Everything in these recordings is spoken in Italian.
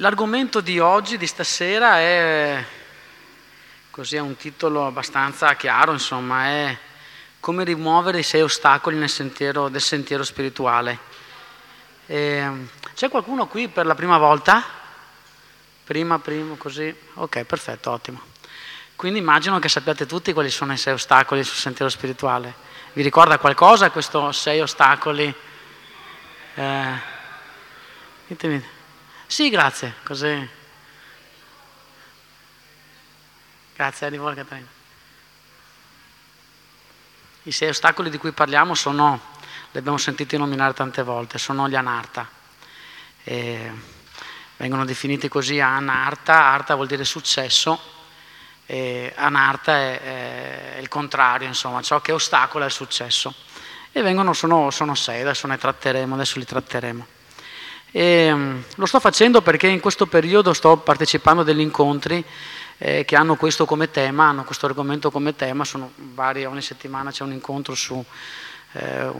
L'argomento di oggi, di stasera, è così è un titolo abbastanza chiaro, insomma, è come rimuovere i sei ostacoli nel sentiero, del sentiero spirituale. E, ehm, c'è qualcuno qui per la prima volta? Prima, primo, così? Ok, perfetto, ottimo. Quindi immagino che sappiate tutti quali sono i sei ostacoli sul sentiero spirituale. Vi ricorda qualcosa questo sei ostacoli? Eh, ditemi. Sì, grazie, così. Grazie, arrivo Caterina. I sei ostacoli di cui parliamo sono, li abbiamo sentiti nominare tante volte, sono gli anarta. E vengono definiti così anarta, arta vuol dire successo, e anarta è, è, il contrario, insomma, ciò che ostacola il successo. E vengono, sono, sono sei, adesso ne tratteremo, adesso li tratteremo. E, mm, lo sto facendo perché in questo periodo sto partecipando a degli incontri eh, che hanno questo come tema, hanno questo argomento come tema, sono vari, ogni settimana c'è un incontro su eh,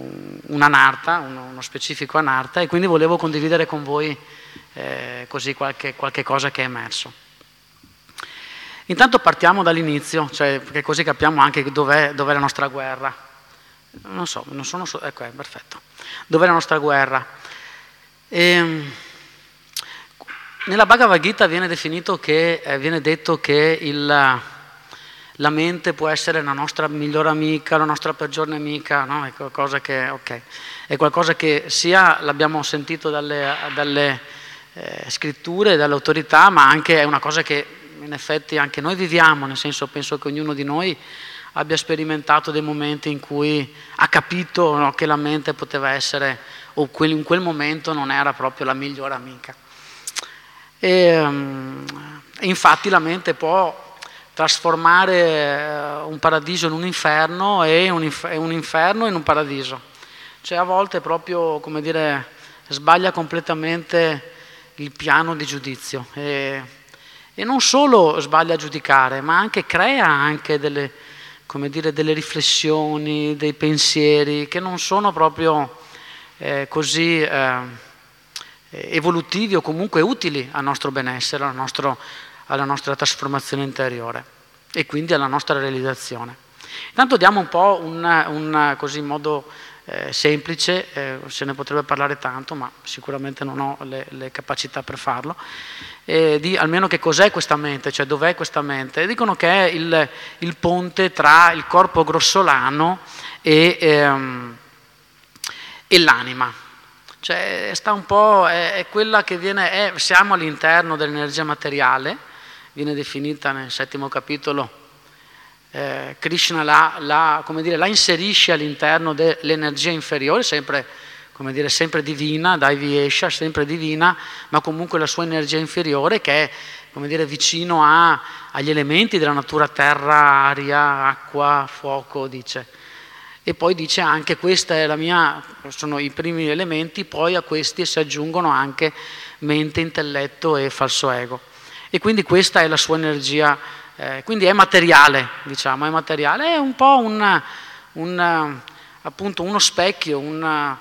un'anarta, uno, uno, specifico anarta e quindi volevo condividere con voi eh, così qualche, qualche, cosa che è emerso. Intanto partiamo dall'inizio, cioè, perché così capiamo anche dov'è, dov'è la nostra guerra. Non so, non sono... ecco, è perfetto. Dov'è la nostra guerra? E, ehm, nella Bhagavad Gita viene, che, eh, viene detto che il, la mente può essere la nostra migliore amica, la nostra peggior nemica, no? è, qualcosa che, okay. è, qualcosa che, sia l'abbiamo sentito dalle, dalle eh, scritture, dalle autorità, ma anche è una cosa che in effetti anche noi viviamo, nel senso penso che ognuno di noi abbia sperimentato dei momenti in cui ha capito no, che la mente poteva essere o in quel momento non era proprio la migliore amica. E, um, infatti la mente può trasformare eh, un paradiso in un inferno e un inferno in un paradiso. Cioè a volte proprio, come dire, sbaglia completamente il piano di giudizio. E, e non solo sbaglia a giudicare, ma anche crea anche delle, dire, delle riflessioni, dei pensieri che non sono proprio eh, così eh, evolutivi o comunque utili al nostro benessere, al nostro, alla nostra trasformazione interiore e quindi alla nostra realizzazione. Intanto diamo un po' un, un così, modo eh, semplice, eh, se ne potrebbe parlare tanto, ma sicuramente non ho le, le capacità per farlo, eh, di almeno che cos'è questa mente, cioè dov'è questa mente. Dicono che è il, il ponte tra il corpo grossolano e... Ehm, e l'anima. Cioè, sta un po', è, è quella che viene, è, siamo all'interno dell'energia materiale, viene definita nel settimo capitolo, eh, Krishna la, la, dire, la, inserisce all'interno dell'energia inferiore, sempre, dire, sempre divina, dai Viesha, sempre divina, ma comunque la sua energia inferiore che è dire, vicino a, agli elementi della natura terra, aria, acqua, fuoco, dice e poi dice anche questa è la mia, sono i primi elementi, poi a questi si aggiungono anche mente, intelletto e falso ego. E quindi questa è la sua energia, eh, quindi è materiale, diciamo, è materiale, è un po' un, un, appunto uno specchio, un,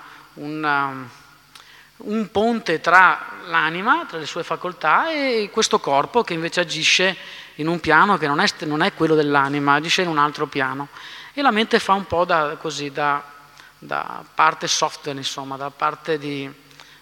un ponte tra l'anima, tra le sue facoltà e questo corpo che invece agisce in un piano che non è, non è quello dell'anima, agisce in un altro piano e la mente fa un po' da, così, da, da parte software, insomma, da parte di,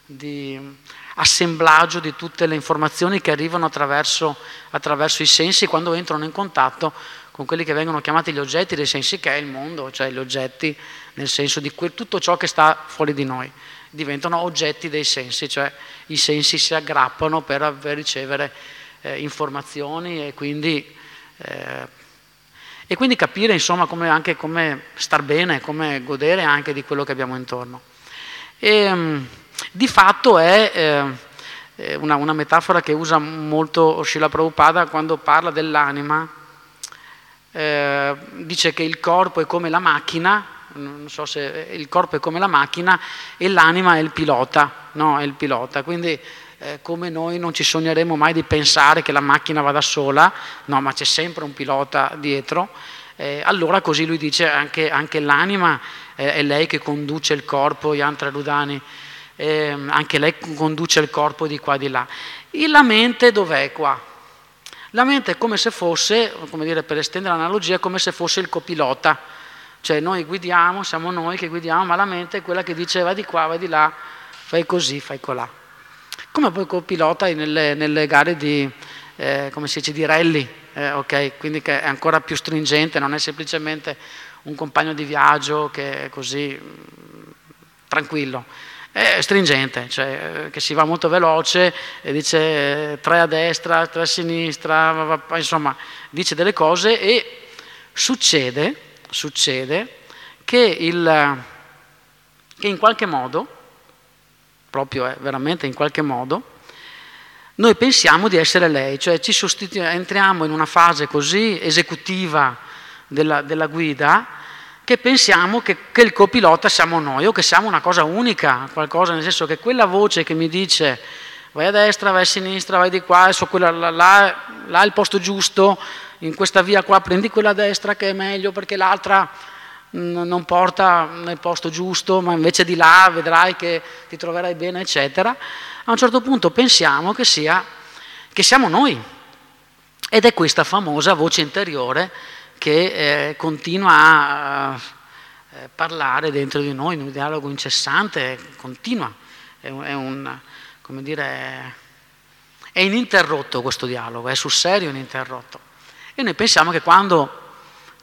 di, assemblaggio di tutte le informazioni che arrivano attraverso, attraverso, i sensi quando entrano in contatto con quelli che vengono chiamati gli oggetti dei sensi, che è il mondo, cioè gli oggetti nel senso di que- tutto ciò che sta fuori di noi. Diventano oggetti dei sensi, cioè i sensi si aggrappano per ricevere eh, informazioni e quindi eh, e quindi capire insomma come, anche come star bene, come godere anche di quello che abbiamo intorno. E, um, di fatto è eh, una, una, metafora che usa molto Srila Prabhupada quando parla dell'anima, eh, dice che il corpo è come la macchina, non so se il corpo è come la macchina e l'anima è il pilota, no? È il pilota. Quindi eh, come noi non ci sogneremo mai di pensare che la macchina vada sola, no, ma c'è sempre un pilota dietro, eh, allora così lui dice anche, anche l'anima eh, è lei che conduce il corpo, Yantra Rudani, eh, anche lei conduce il corpo di qua e di là. E la mente dov'è qua? La mente è come se fosse, come dire, per estendere l'analogia, è come se fosse il copilota. Cioè noi guidiamo, siamo noi che guidiamo, ma la mente è quella che dice vai di qua, vai di là, fai così, fai colà. Come poi copilota nelle, nelle gare di, eh, come si dice, di rally, eh, ok? Quindi che è ancora più stringente, non è semplicemente un compagno di viaggio che è così mm, tranquillo è stringente, cioè eh, che si va molto veloce e dice eh, tre a destra, tre a sinistra, insomma dice delle cose e succede, succede che, il, che in qualche modo, proprio è veramente in qualche modo, noi pensiamo di essere lei, cioè ci entriamo in una fase così esecutiva della, della guida che pensiamo che, che, il copilota siamo noi o che siamo una cosa unica, qualcosa nel senso che quella voce che mi dice vai a destra, vai a sinistra, vai di qua, adesso quella, là, là, là è il posto giusto, in questa via qua prendi quella a destra che è meglio perché l'altra non porta nel posto giusto, ma invece di là vedrai che ti troverai bene, eccetera. A un certo punto pensiamo che, sia, che siamo noi. Ed è questa famosa voce interiore che eh, continua a eh, parlare dentro di noi in un dialogo incessante, continua, è, è un, come dire, è ininterrotto questo dialogo, è sul serio ininterrotto. E noi pensiamo che quando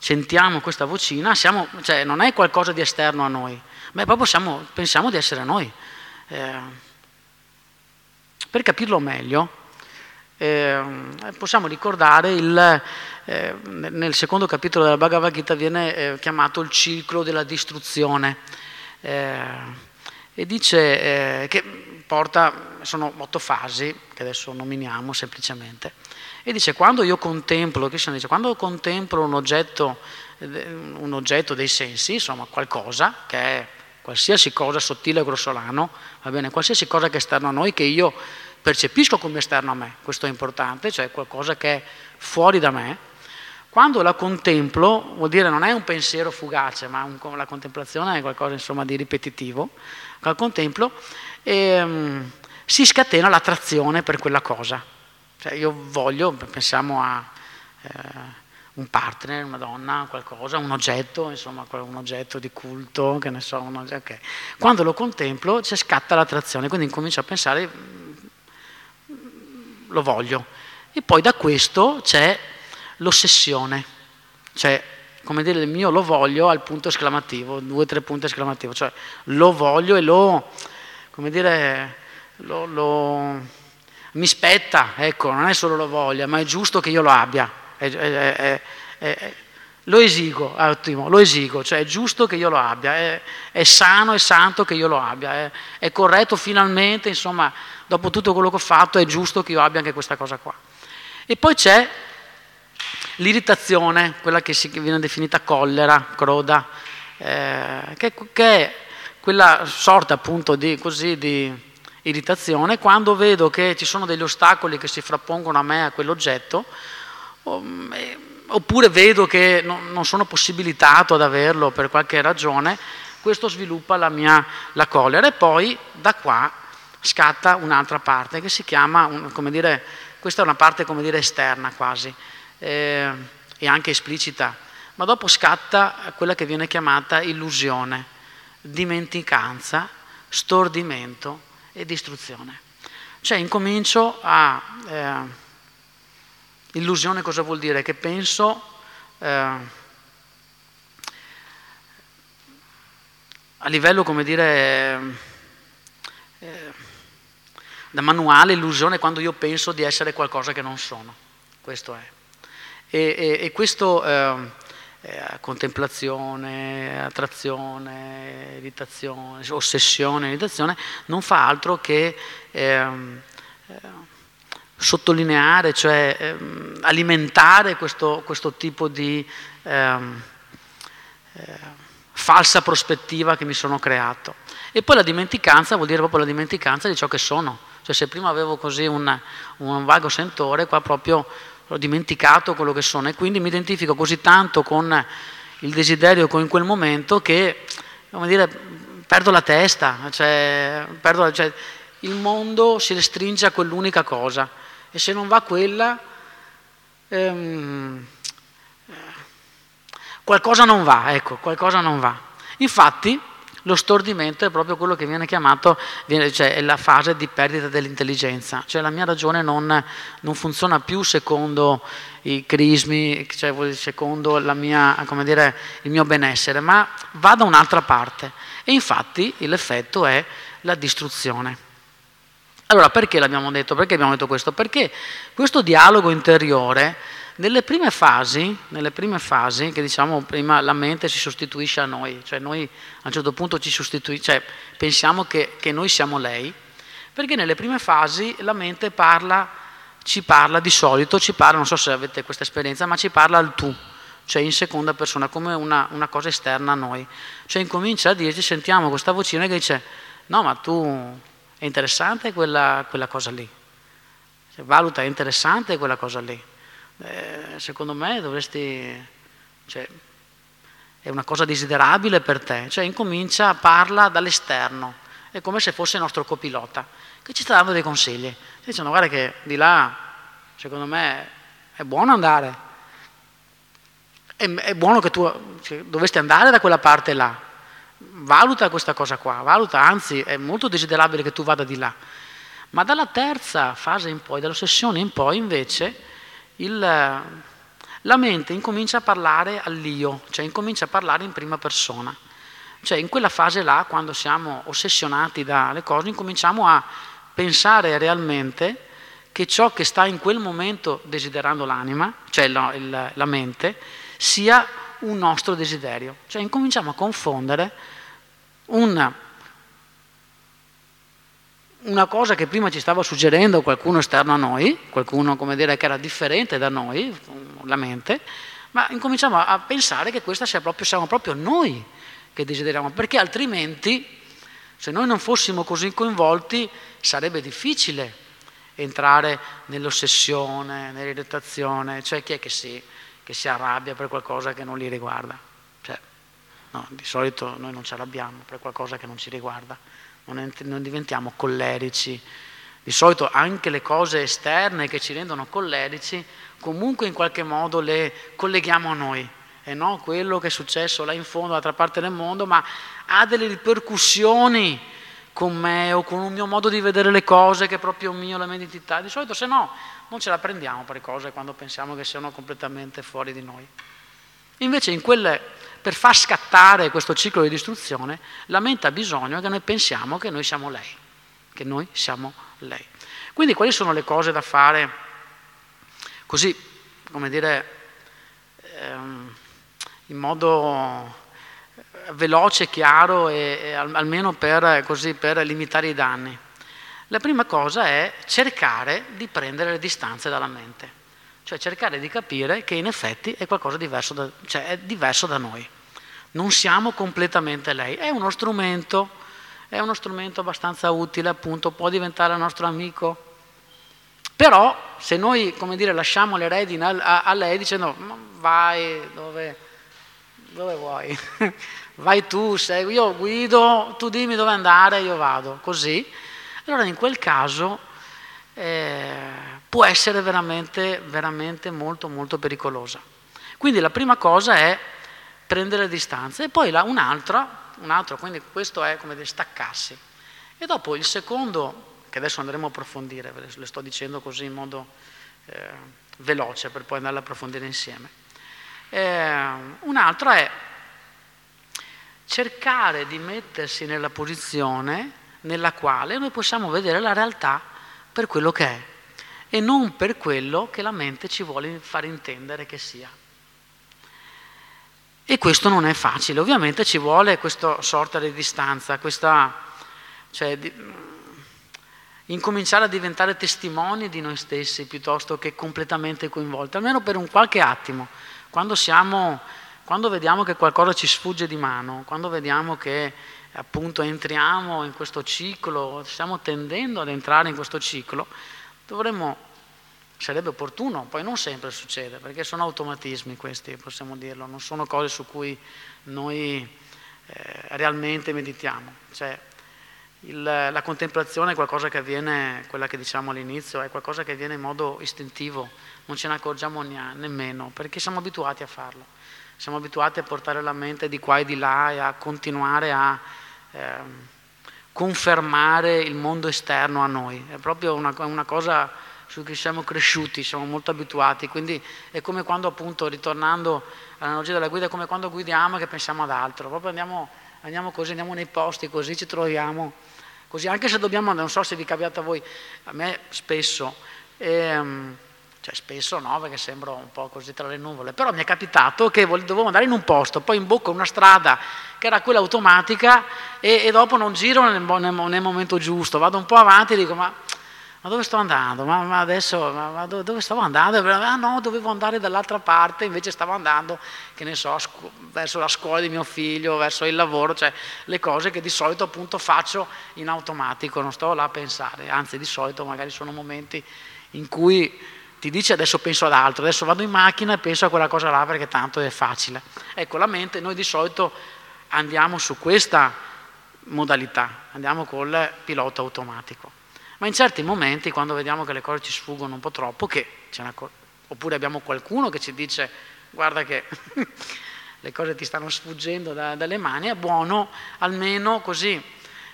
sentiamo questa vocina, siamo, cioè, non è qualcosa di esterno a noi, ma proprio siamo, pensiamo di essere noi. Eh, per capirlo meglio, eh, possiamo ricordare il, eh, nel secondo capitolo della Bhagavad Gita viene eh, chiamato il ciclo della distruzione eh, e dice eh, che porta, sono otto fasi che adesso nominiamo semplicemente e dice quando io contemplo, dice, quando contemplo un oggetto, un oggetto dei sensi, insomma qualcosa che è qualsiasi cosa sottile o grossolano, va bene, qualsiasi cosa che è esterno a noi che io percepisco come esterno a me, questo è importante, cioè qualcosa che è fuori da me. Quando la contemplo, vuol dire non è un pensiero fugace, ma un, la contemplazione è qualcosa insomma, di ripetitivo, la contemplo e um, si scatena l'attrazione per quella cosa. Cioè io voglio, pensiamo a eh, un partner, una donna, qualcosa, un oggetto, insomma un oggetto di culto, che ne so, oggetto, okay. quando lo contemplo c'è scatta l'attrazione, quindi incomincio a pensare lo voglio. E poi da questo c'è l'ossessione, cioè come dire il mio lo voglio al punto esclamativo, due o tre punti esclamativi, cioè lo voglio e lo, come dire, lo, lo, mi spetta, ecco, non è solo lo voglio, ma è giusto che io lo abbia, è, è, è, lo esigo, ottimo, lo esigo, cioè è giusto che io lo abbia, è, sano e santo che io lo abbia, è corretto finalmente, insomma, dopo tutto quello che ho fatto è giusto che io abbia anche questa cosa qua. E poi c'è l'irritazione, quella che, si, viene definita collera, croda, eh, che, che, è quella sorta appunto di, così, di irritazione quando vedo che ci sono degli ostacoli che si frappongono a me, a quell'oggetto, oppure vedo che non sono possibilitato ad averlo per qualche ragione, questo sviluppa la mia la collera e poi da qua scatta un'altra parte che si chiama, come dire, questa è una parte come dire esterna quasi eh, e anche esplicita, ma dopo scatta quella che viene chiamata illusione, dimenticanza, stordimento e distruzione. Cioè incomincio a... Eh, illusione cosa vuol dire? Che penso... Eh, a livello, come dire, eh, da manuale illusione quando io penso di essere qualcosa che non sono. Questo è. E, e, e questo, eh, eh, contemplazione, attrazione, irritazione, ossessione, irritazione, non fa altro che ehm, eh, sottolineare, cioè ehm, alimentare questo, questo, tipo di ehm, eh, falsa prospettiva che mi sono creato. E poi la dimenticanza vuol dire proprio la dimenticanza di ciò che sono cioè se prima avevo così un, un vago sentore, qua proprio ho dimenticato quello che sono e quindi mi identifico così tanto con il desiderio in quel momento che, come dire, perdo la testa, cioè, perdo, cioè, il mondo si restringe a quell'unica cosa e se non va quella, ehm, qualcosa non va, ecco, qualcosa non va. Infatti lo stordimento è proprio quello che viene chiamato, cioè è la fase di perdita dell'intelligenza, cioè la mia ragione non, non funziona più secondo i crismi, cioè secondo mia, dire, il mio benessere, ma va da un'altra parte. E infatti l'effetto è la distruzione. Allora perché l'abbiamo detto? Perché abbiamo detto questo? Perché questo dialogo interiore nelle prime fasi, nelle prime fasi, che diciamo prima la mente si sostituisce a noi, cioè noi a un certo punto ci sostituisce, cioè pensiamo che, che noi siamo lei, perché nelle prime fasi la mente parla, ci parla di solito, ci parla, non so se avete questa esperienza, ma ci parla al tu, cioè in seconda persona, come una, una cosa esterna a noi. Cioè incomincia a dirci, sentiamo questa vocina che dice, no ma tu è interessante quella, quella cosa lì, cioè, valuta è interessante quella cosa lì eh, secondo me dovresti, cioè, è una cosa desiderabile per te, cioè incomincia, parla dall'esterno, è come se fosse il nostro copilota, che ci sta dando dei consigli, ti dicono guarda che di là, secondo me, è buono andare, è, è buono che tu cioè, dovresti andare da quella parte là, valuta questa cosa qua, valuta, anzi è molto desiderabile che tu vada di là. Ma dalla terza fase in poi, dall'ossessione in poi, invece, il, la mente incomincia a parlare all'io, cioè incomincia a parlare in prima persona. Cioè in quella fase là, quando siamo ossessionati dalle cose, incominciamo a pensare realmente che ciò che sta in quel momento desiderando l'anima, cioè la, il, la mente, sia un nostro desiderio. Cioè incominciamo a confondere un una cosa che prima ci stava suggerendo qualcuno esterno a noi, qualcuno come dire che era differente da noi, la mente, ma incominciamo a pensare che questa sia proprio, siamo proprio noi che desideriamo, perché altrimenti se noi non fossimo così coinvolti sarebbe difficile entrare nell'ossessione, nell'irritazione, cioè chi è che si, che si arrabbia per qualcosa che non li riguarda? Cioè, no, di solito noi non ci arrabbiamo per qualcosa che non ci riguarda non, non diventiamo collerici. Di solito anche le cose esterne che ci rendono collerici, comunque in qualche modo le colleghiamo a noi. E no quello che è successo là in fondo, dall'altra parte del mondo, ma ha delle ripercussioni con me o con un mio modo di vedere le cose che è proprio mio, la mia identità. Di solito se no non ce la prendiamo per cose quando pensiamo che siano completamente fuori di noi. Invece in quelle per far scattare questo ciclo di distruzione, la mente ha bisogno che noi pensiamo che noi siamo lei, che noi siamo lei. Quindi quali sono le cose da fare così, come dire, ehm, in modo veloce, chiaro e, e almeno per, così, per limitare i danni? La prima cosa è cercare di prendere le distanze dalla mente cioè cercare di capire che in effetti è qualcosa diverso da, cioè è diverso da noi. Non siamo completamente lei, è uno strumento, è uno strumento abbastanza utile, appunto, può diventare nostro amico. Però se noi, come dire, lasciamo le redini a, a lei dicendo vai dove, dove vuoi, vai tu, segui, io guido, tu dimmi dove andare, io vado, così, allora in quel caso eh, può essere veramente, veramente molto, molto pericolosa. Quindi la prima cosa è prendere le distanze e poi la, un'altra, un altro, quindi questo è come dire staccarsi. E dopo il secondo, che adesso andremo a approfondire, ve le sto dicendo così in modo eh, veloce per poi andare a approfondire insieme. Eh, un'altra è cercare di mettersi nella posizione nella quale noi possiamo vedere la realtà per quello che è e non per quello che la mente ci vuole far intendere che sia. E questo non è facile, ovviamente ci vuole questa sorta di distanza, questa, cioè, di, incominciare a diventare testimoni di noi stessi piuttosto che completamente coinvolti, almeno per un qualche attimo, quando, siamo, quando vediamo che qualcosa ci sfugge di mano, quando vediamo che appunto entriamo in questo ciclo, stiamo tendendo ad entrare in questo ciclo, dovremmo, sarebbe opportuno, poi non sempre succede, perché sono automatismi questi, possiamo dirlo, non sono cose su cui noi eh, realmente meditiamo. Cioè, il, la contemplazione è qualcosa che avviene, quella che diciamo all'inizio, è qualcosa che avviene in modo istintivo, non ce ne accorgiamo nemmeno, perché siamo abituati a farlo. Siamo abituati a portare la mente di qua e di là e a continuare a eh, confermare il mondo esterno a noi. È proprio una, una cosa su cui siamo cresciuti, siamo molto abituati, quindi è come quando appunto, ritornando all'analogia della guida, è come quando guidiamo che pensiamo ad altro, proprio andiamo, andiamo così, andiamo nei posti così, ci troviamo così, anche se dobbiamo, non so se vi è capitato a voi, a me spesso, ehm, cioè spesso no, perché sembro un po' così tra le nuvole, però mi è capitato che dovevo andare in un posto, poi in bocca una strada che era quella automatica e, e dopo non giro nel, nel, nel, momento giusto, vado un po' avanti e dico ma, ma dove sto andando? Ma, ma adesso ma, ma dove, dove, stavo andando? Ah no, dovevo andare dall'altra parte, invece stavo andando, che ne so, scu- verso la scuola di mio figlio, verso il lavoro, cioè le cose che di solito appunto faccio in automatico, non sto là a pensare, anzi di solito magari sono momenti in cui ti dice adesso penso ad altro, adesso vado in macchina e penso a quella cosa là perché tanto è facile. Ecco, la mente, noi di solito andiamo su questa modalità, andiamo col pilota automatico. Ma in certi momenti, quando vediamo che le cose ci sfuggono un po' troppo, accor- oppure abbiamo qualcuno che ci dice guarda che le cose ti stanno sfuggendo da, dalle mani, è buono almeno così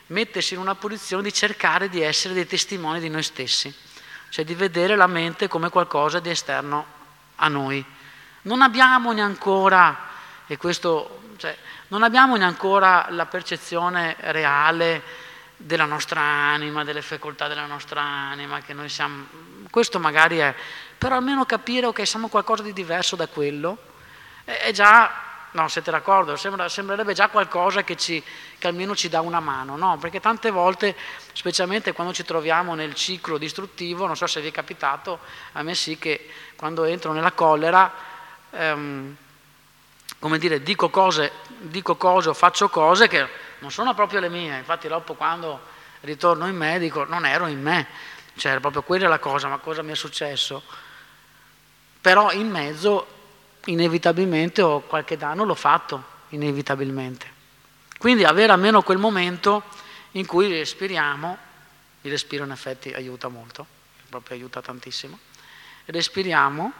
mettersi in una posizione di cercare di essere dei testimoni di noi stessi cioè di vedere la mente come qualcosa di esterno a noi. Non abbiamo neanche e questo, cioè, non abbiamo neanche la percezione reale della nostra anima, delle facoltà della nostra anima, che noi siamo, questo magari è, però almeno capire che okay, siamo qualcosa di diverso da quello, è, già No, siete d'accordo? Sembra, sembrerebbe già qualcosa che, ci, che, almeno ci dà una mano, no? Perché tante volte, specialmente quando ci troviamo nel ciclo distruttivo, non so se vi è capitato, a me sì che quando entro nella collera, ehm, come dire, dico cose, dico cose o faccio cose che non sono proprio le mie. Infatti dopo quando ritorno in medico non ero in me, cioè proprio quella è la cosa, ma cosa mi è successo? Però in mezzo inevitabilmente ho qualche danno l'ho fatto, inevitabilmente. Quindi avere almeno quel momento in cui respiriamo, il respiro in effetti aiuta molto, proprio aiuta tantissimo, respiriamo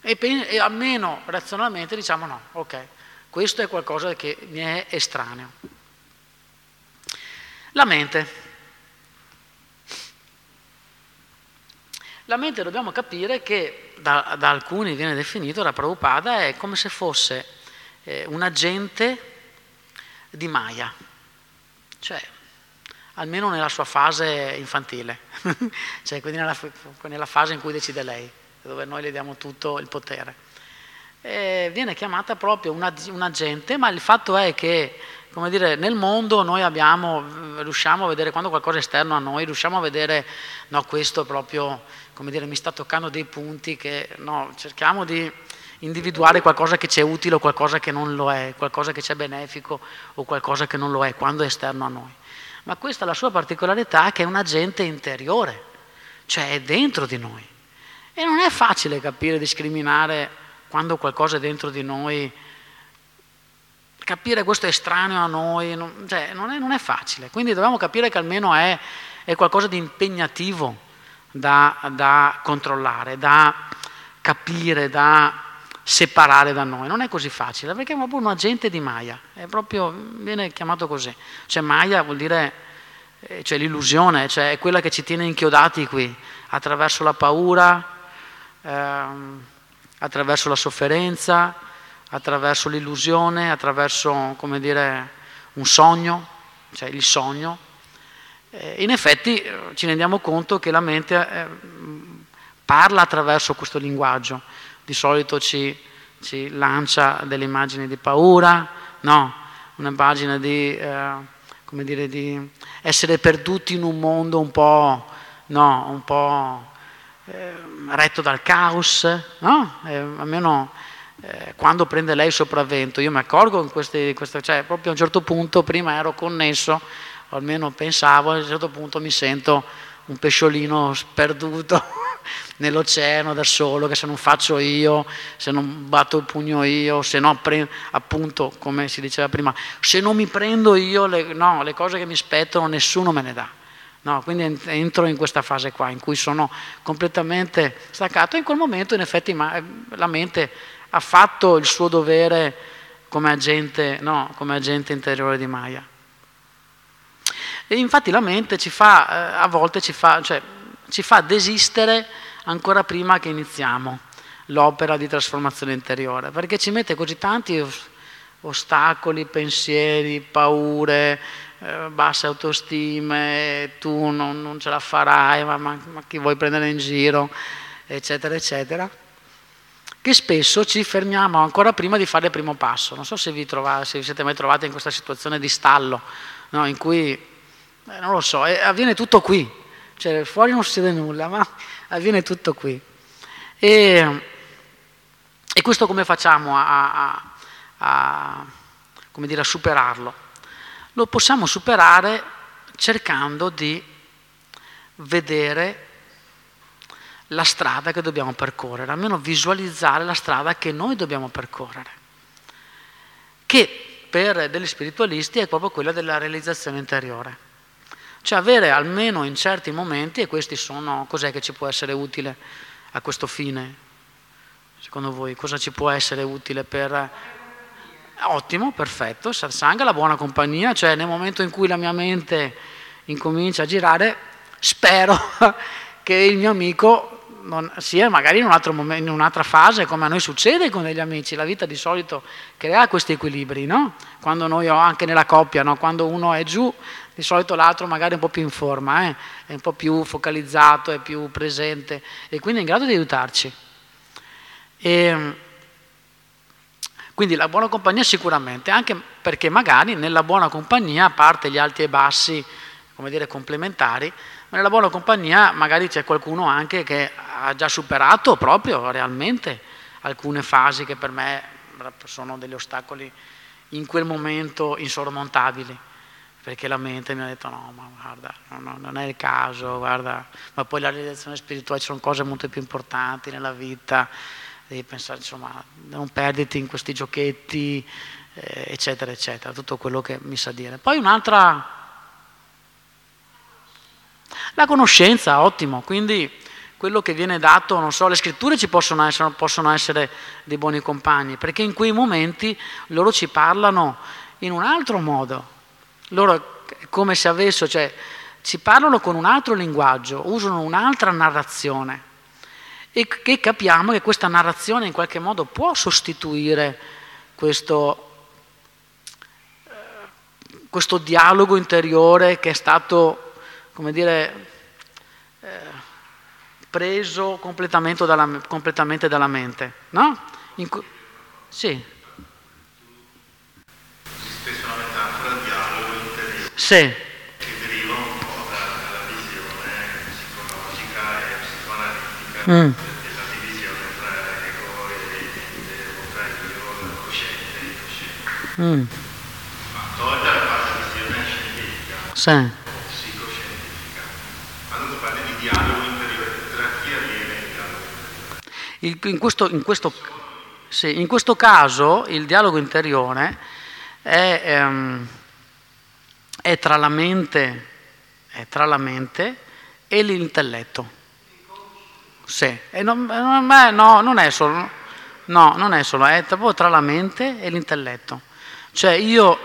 e, e almeno razionalmente diciamo no, ok, questo è qualcosa che mi è estraneo. La mente. La mente dobbiamo capire che da, da alcuni viene definito, da Prabhupada, è come se fosse eh, un agente di Maya, cioè almeno nella sua fase infantile, cioè quindi nella, nella, fase in cui decide lei, dove noi le diamo tutto il potere. E viene chiamata proprio un, un agente, ma il fatto è che come dire, nel mondo noi abbiamo, riusciamo a vedere, quando qualcosa è esterno a noi, riusciamo a vedere, no, questo proprio, come dire, mi sta toccando dei punti che, no, cerchiamo di individuare qualcosa che ci è utile o qualcosa che non lo è, qualcosa che ci è benefico o qualcosa che non lo è, quando è esterno a noi. Ma questa è la sua particolarità che è un agente interiore, cioè è dentro di noi. E non è facile capire, discriminare quando qualcosa è dentro di noi capire questo è estraneo a noi, non, cioè, non, è, non è, facile. Quindi dobbiamo capire che almeno è, è qualcosa di impegnativo da, da, controllare, da capire, da separare da noi. Non è così facile, perché è proprio un agente di Maya, proprio, viene chiamato così. Cioè Maya vuol dire eh, cioè l'illusione, cioè è quella che ci tiene inchiodati qui, attraverso la paura, ehm, attraverso la sofferenza, attraverso l'illusione, attraverso, come dire, un sogno, cioè il sogno. Eh, in effetti eh, ci rendiamo conto che la mente eh, parla attraverso questo linguaggio. Di solito ci, ci lancia delle immagini di paura, no, un'immagine di, eh, come dire, di essere perduti in un mondo un po', no, un po' retto dal caos, no? Almeno eh, quando prende lei il sopravvento, io mi accorgo in queste, queste, cioè proprio a un certo punto, prima ero connesso, o almeno pensavo, a un certo punto mi sento un pesciolino sperduto nell'oceano da solo, che se non faccio io, se non batto il pugno io, se no, appunto, come si diceva prima, se non mi prendo io, le, no, le cose che mi spettano nessuno me ne dà. No, quindi entro in questa fase qua in cui sono completamente staccato e in quel momento in effetti la mente ha fatto il suo dovere come agente, no, come agente interiore di Maya. E infatti la mente ci fa, eh, a volte ci fa, cioè, ci fa desistere ancora prima che iniziamo l'opera di trasformazione interiore, perché ci mette così tanti ostacoli, pensieri, paure, eh, basse autostime, tu non, non ce la farai, ma, ma, ma, chi vuoi prendere in giro, eccetera, eccetera, che spesso ci fermiamo ancora prima di fare il primo passo. Non so se vi, trovate, se vi siete mai trovati in questa situazione di stallo, no, in cui, eh, non lo so, eh, avviene tutto qui, cioè fuori non succede nulla, ma avviene tutto qui. E, e questo come facciamo a, a, a, come dire, a superarlo? lo possiamo superare cercando di vedere la strada che dobbiamo percorrere, almeno visualizzare la strada che noi dobbiamo percorrere, che per degli spiritualisti è proprio quella della realizzazione interiore. Cioè avere almeno in certi momenti, e questi sono, cos'è che ci può essere utile a questo fine? Secondo voi cosa ci può essere utile per Ottimo, perfetto, satsanga, la buona compagnia, cioè nel momento in cui la mia mente incomincia a girare, spero che il mio amico non, sia magari in, un momento, in, un'altra fase, come a noi succede con degli amici. La vita di solito crea questi equilibri, no? Quando noi, anche nella coppia, no? quando uno è giù, di solito l'altro magari è un po' più in forma, eh? è un po' più focalizzato, è più presente e quindi è in grado di aiutarci. E, quindi la buona compagnia sicuramente, anche perché magari nella buona compagnia, a parte gli alti e bassi, come dire, complementari, nella buona compagnia magari c'è qualcuno anche che ha già superato proprio realmente alcune fasi che per me sono degli ostacoli in quel momento insormontabili. Perché la mente mi ha detto no, ma guarda, no, non è il caso, guarda, ma poi la realizzazione spirituale ci sono cose molto più importanti nella vita, devi pensare insomma non perderti in questi giochetti eh, eccetera eccetera tutto quello che mi sa dire. Poi un'altra la conoscenza ottimo. Quindi quello che viene dato non so le scritture ci possono essere, possono essere dei buoni compagni perché in quei momenti loro ci parlano in un altro modo. Loro come se avessero cioè ci parlano con un altro linguaggio usano un'altra narrazione. E che capiamo che questa narrazione in qualche modo può sostituire questo, eh, questo dialogo interiore che è stato, come dire, eh, preso completamente dalla, completamente dalla mente. No? In, sì. Spesso una metafora dialogo interiore. Sì. Che deriva un po' dalla visione psicologica e psicoanalitica. Mm. Mm. Ma tolta la parte visione scientifica, sì. Il, in, questo, in, questo, sì, in, questo, caso il dialogo interiore è, ehm, è, tra, la mente, è tra la mente e l'intelletto. Sì, non, no, non è solo, no, non è solo, è tra la mente e l'intelletto. Cioè io,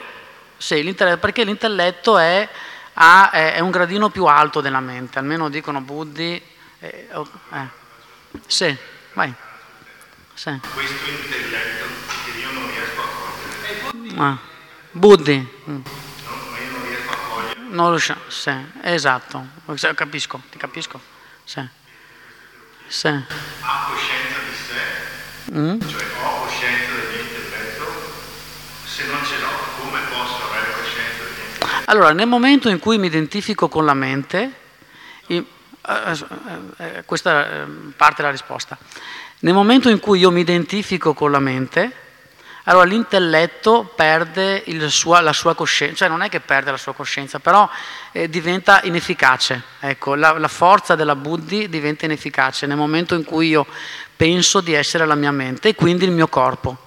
sì, l'intelletto, perché l'intelletto è, ha, è, un gradino più alto della mente, almeno dicono Buddhi. Eh, oh, eh. Sì, vai. Sì. Questo intelletto che io non riesco a cogliere. Ah. Buddhi. Mm. No, ma io non riesco a cogliere. Non riusciamo, sì, esatto, capisco, ti capisco. Sì. Sì. Ha coscienza di sé, mm? cioè ho coscienza del mio se non ce l'ho, come posso avere coscienza del mio Allora, nel momento in cui mi identifico con la mente, eh, eh, questa parte è la risposta. Nel momento in cui io mi identifico con la mente, allora l'intelletto perde sua, la sua coscienza, cioè non è che perde la sua coscienza, però eh, diventa inefficace. Ecco, la, la, forza della buddhi diventa inefficace nel momento in cui io penso di essere la mia mente e quindi il mio corpo.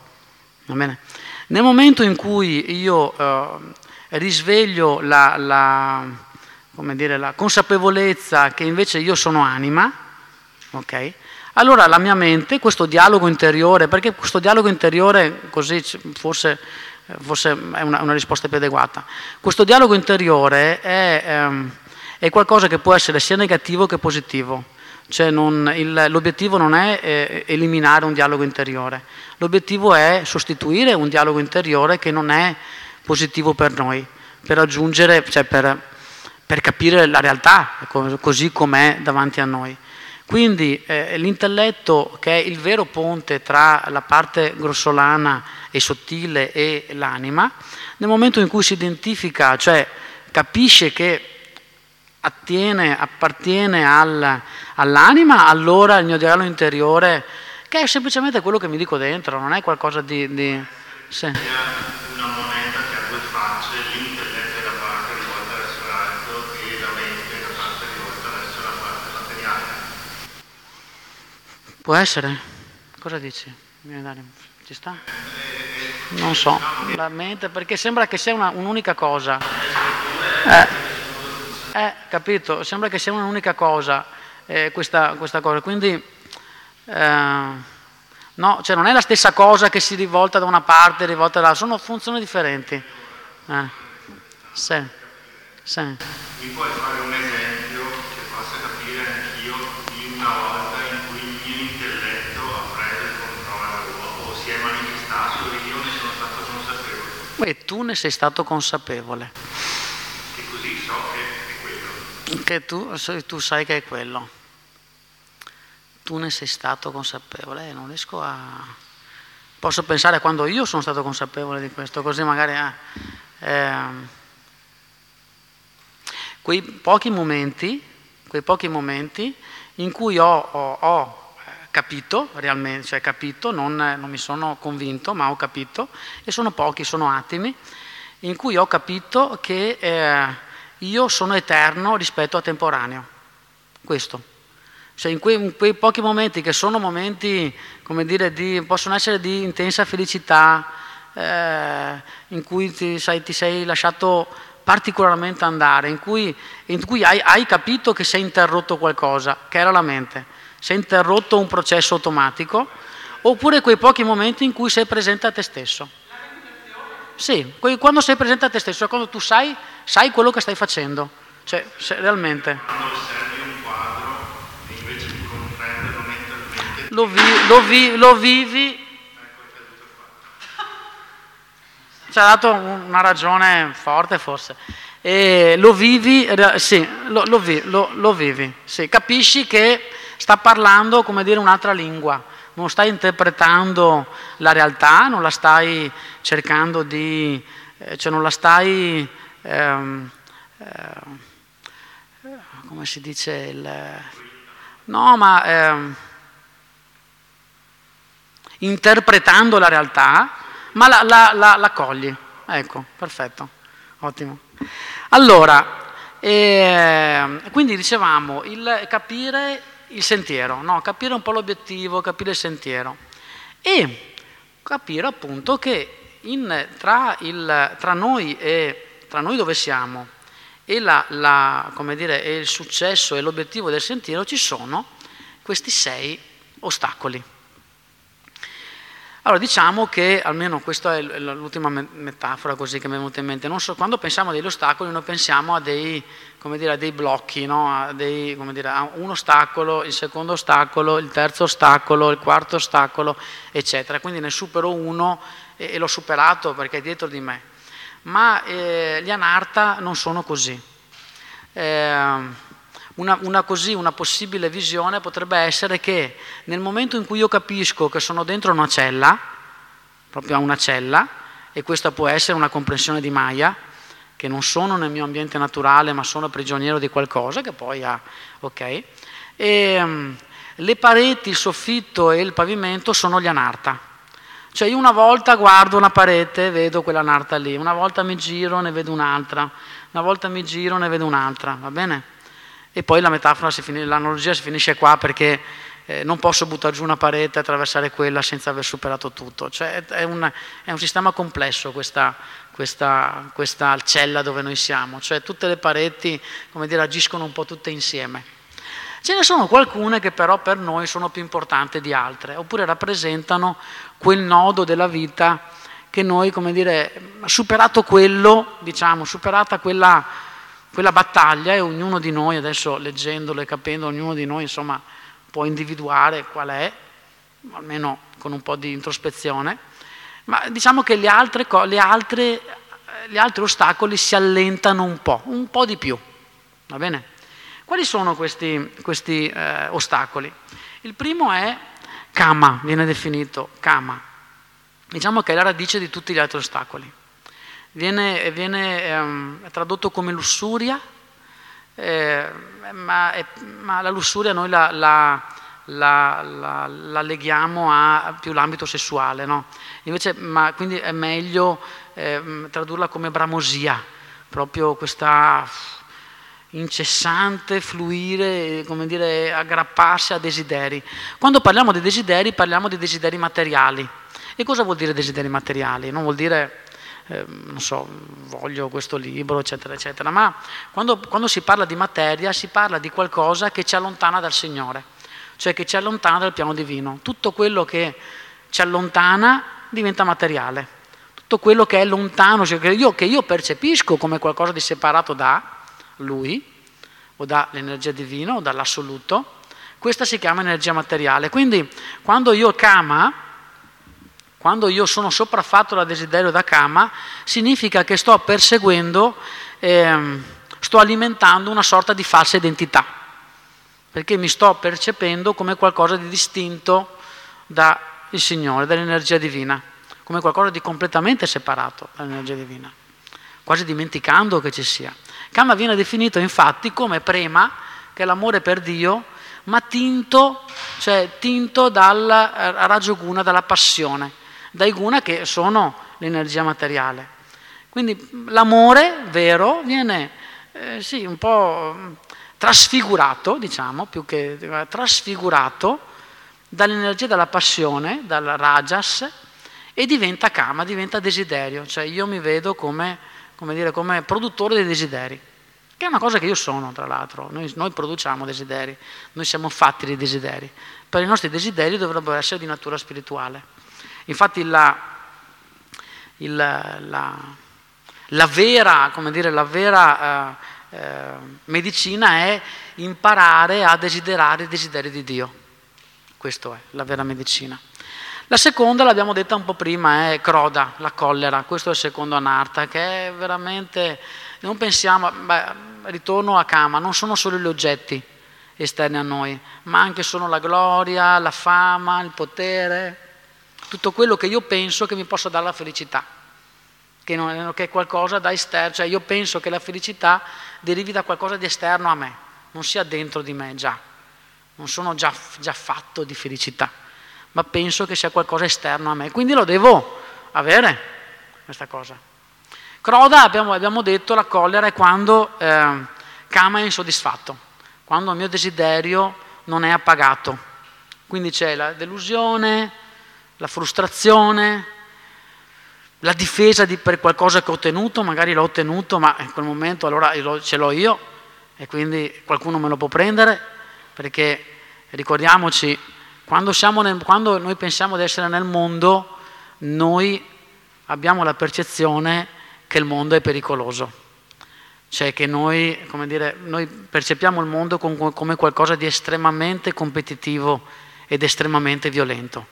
Nel momento in cui io eh, risveglio la, la, dire, la, consapevolezza che invece io sono anima, ok? Allora la mia mente, questo dialogo interiore, perché questo dialogo interiore, così forse, forse è una, una, risposta più adeguata, questo dialogo interiore è, ehm, è, qualcosa che può essere sia negativo che positivo. Cioè non, il, l'obiettivo non è eh, eliminare un dialogo interiore, l'obiettivo è sostituire un dialogo interiore che non è positivo per noi, per raggiungere, cioè per, per capire la realtà così com'è davanti a noi. Quindi eh, l'intelletto, che è il vero ponte tra la parte grossolana e sottile e l'anima, nel momento in cui si identifica, cioè capisce che attiene, appartiene al, all'anima, allora il mio dialogo interiore, che è semplicemente quello che mi dico dentro, non è qualcosa di... di sì. Può essere? Cosa dici? Ci sta? Non so, la mente, perché sembra che sia una, un'unica cosa. Eh, eh, capito, sembra che sia un'unica cosa eh, questa, questa, cosa, quindi eh, no, cioè non è la stessa cosa che si rivolta da una parte e rivolta dall'altra, sono funzioni differenti. Eh, sì, sì. Mi puoi fare un esempio che possa capire anch'io di una volta e tu ne sei stato consapevole. E così so che è quello. Che tu, tu sai che è quello. Tu ne sei stato consapevole. Eh, non riesco a... Posso pensare a quando io sono stato consapevole di questo, così magari... Eh, eh, quei pochi momenti, quei pochi momenti in cui ho, ho, ho capito realmente, cioè capito, non, non, mi sono convinto, ma ho capito, e sono pochi, sono attimi, in cui ho capito che eh, io sono eterno rispetto a temporaneo. Questo. Cioè in quei, in quei pochi momenti che sono momenti, come dire, di, possono essere di intensa felicità, eh, in cui ti, sai, ti, sei lasciato particolarmente andare, in cui, in cui hai, hai capito che sei interrotto qualcosa, che era la mente si è interrotto un processo automatico, oppure quei pochi momenti in cui sei presente a te stesso. Sì, quando sei presente a te stesso, quando tu sai, sai quello che stai facendo, cioè realmente. Lo, vi, lo, vi, lo vivi, ci ha dato una ragione forte forse. E lo vivi, sì, lo, lo, lo, lo vivi, sì, capisci che sta parlando, come dire, un'altra lingua, non stai interpretando la realtà, non la stai cercando di, eh, cioè non la stai, ehm, eh, come si dice, il, no, ma ehm, interpretando la realtà, ma la, la, la, la cogli. Ecco, perfetto, ottimo. Allora, eh, quindi dicevamo, il capire il sentiero, no? capire un po' l'obiettivo, capire il sentiero e capire appunto che in, tra, il, tra, noi e tra noi dove siamo e, la, la, dire, e il successo e l'obiettivo del sentiero ci sono questi sei ostacoli. Allora diciamo che, almeno questa è l'ultima metafora così che mi è venuta in mente, so, quando pensiamo a degli ostacoli noi pensiamo a dei, dire, a dei blocchi, no? a, dei, dire, a un ostacolo, il secondo ostacolo, il terzo ostacolo, il quarto ostacolo, eccetera. Quindi ne supero uno e, e l'ho superato perché è dietro di me. Ma eh, gli anarta non sono così. Eh, una, una, così, una possibile visione potrebbe essere che nel momento in cui io capisco che sono dentro una cella, proprio a una cella, e questa può essere una comprensione di Maya, che non sono nel mio ambiente naturale ma sono prigioniero di qualcosa che poi ha, ok? E, um, le pareti, il soffitto e il pavimento sono gli anarta, Cioè io una volta guardo una parete, vedo quella narta lì, una volta mi giro, ne vedo un'altra, una volta mi giro, ne vedo un'altra, va bene? E poi la metafora, si finisce, l'analogia si finisce qua perché eh, non posso buttare giù una parete e attraversare quella senza aver superato tutto. Cioè è un, è un sistema complesso questa, questa, questa cella dove noi siamo, cioè tutte le pareti, come dire, agiscono un po' tutte insieme. Ce ne sono alcune che però per noi sono più importanti di altre, oppure rappresentano quel nodo della vita che noi, come dire, superato quello, diciamo, superata quella, quella battaglia e ognuno di noi, adesso leggendolo e capendo, ognuno di noi insomma può individuare qual è, almeno con un po' di introspezione, ma diciamo che le altre, le altre, gli altri ostacoli si allentano un po', un po' di più, va bene? Quali sono questi, questi eh, ostacoli? Il primo è kama, viene definito kama. Diciamo che è la radice di tutti gli altri ostacoli. Viene, viene ehm, tradotto come lussuria, eh, ma, è, ma, la lussuria noi la, la, la, la, leghiamo a più l'ambito sessuale, no? Invece, ma, quindi è meglio eh, tradurla come bramosia, proprio questa incessante fluire, come dire, aggrapparsi a desideri. Quando parliamo di desideri parliamo di desideri materiali. E cosa vuol dire desideri materiali? Non vuol dire, eh, non so, voglio questo libro, eccetera, eccetera, ma quando, quando si parla di materia si parla di qualcosa che ci allontana dal Signore, cioè che ci allontana dal piano divino. Tutto quello che ci allontana diventa materiale. Tutto quello che è lontano, cioè che, io, che io percepisco come qualcosa di separato da, lui o dall'energia divina o dall'assoluto, questa si chiama energia materiale. Quindi quando io kama, quando io sono sopraffatto dal desiderio da kama, significa che sto perseguendo, ehm, sto alimentando una sorta di falsa identità, perché mi sto percependo come qualcosa di distinto dal Signore, dall'energia divina, come qualcosa di completamente separato dall'energia divina, quasi dimenticando che ci sia. Kama viene definito infatti come prema, che è l'amore per Dio, ma tinto, cioè tinto dal raggio guna, dalla passione, dai guna che sono l'energia materiale. Quindi l'amore vero viene eh, sì, un po' trasfigurato, diciamo, più che eh, trasfigurato dall'energia della passione, dal rajas, e diventa kama, diventa desiderio, cioè io mi vedo come come, dire, come produttore dei desideri, che è una cosa che io sono, tra l'altro. Noi, noi produciamo desideri, noi siamo fatti di desideri, però i nostri desideri dovrebbero essere di natura spirituale. Infatti la, il, la, la vera, dire, la vera eh, eh, medicina è imparare a desiderare i desideri di Dio. Questa è la vera medicina. La seconda, l'abbiamo detta un po' prima, è Croda, la collera, questo è il secondo anarta, che è veramente, non pensiamo, beh, ritorno a Kama, non sono solo gli oggetti esterni a noi, ma anche sono la gloria, la fama, il potere, tutto quello che io penso che mi possa dare la felicità, che, non, che è qualcosa da esterno, cioè io penso che la felicità derivi da qualcosa di esterno a me, non sia dentro di me già, non sono già, già fatto di felicità ma penso che sia qualcosa esterno a me, quindi lo devo avere questa cosa. Croda, abbiamo, abbiamo detto, la collera è quando eh, Kama è insoddisfatto, quando il mio desiderio non è appagato. Quindi c'è la delusione, la frustrazione, la difesa di, per qualcosa che ho ottenuto, magari l'ho ottenuto, ma in quel momento allora ce l'ho io e quindi qualcuno me lo può prendere, perché ricordiamoci quando, nel, quando noi pensiamo di essere nel mondo, noi abbiamo la percezione che il mondo è pericoloso. Cioè che noi, dire, noi percepiamo il mondo come qualcosa di estremamente competitivo ed estremamente violento.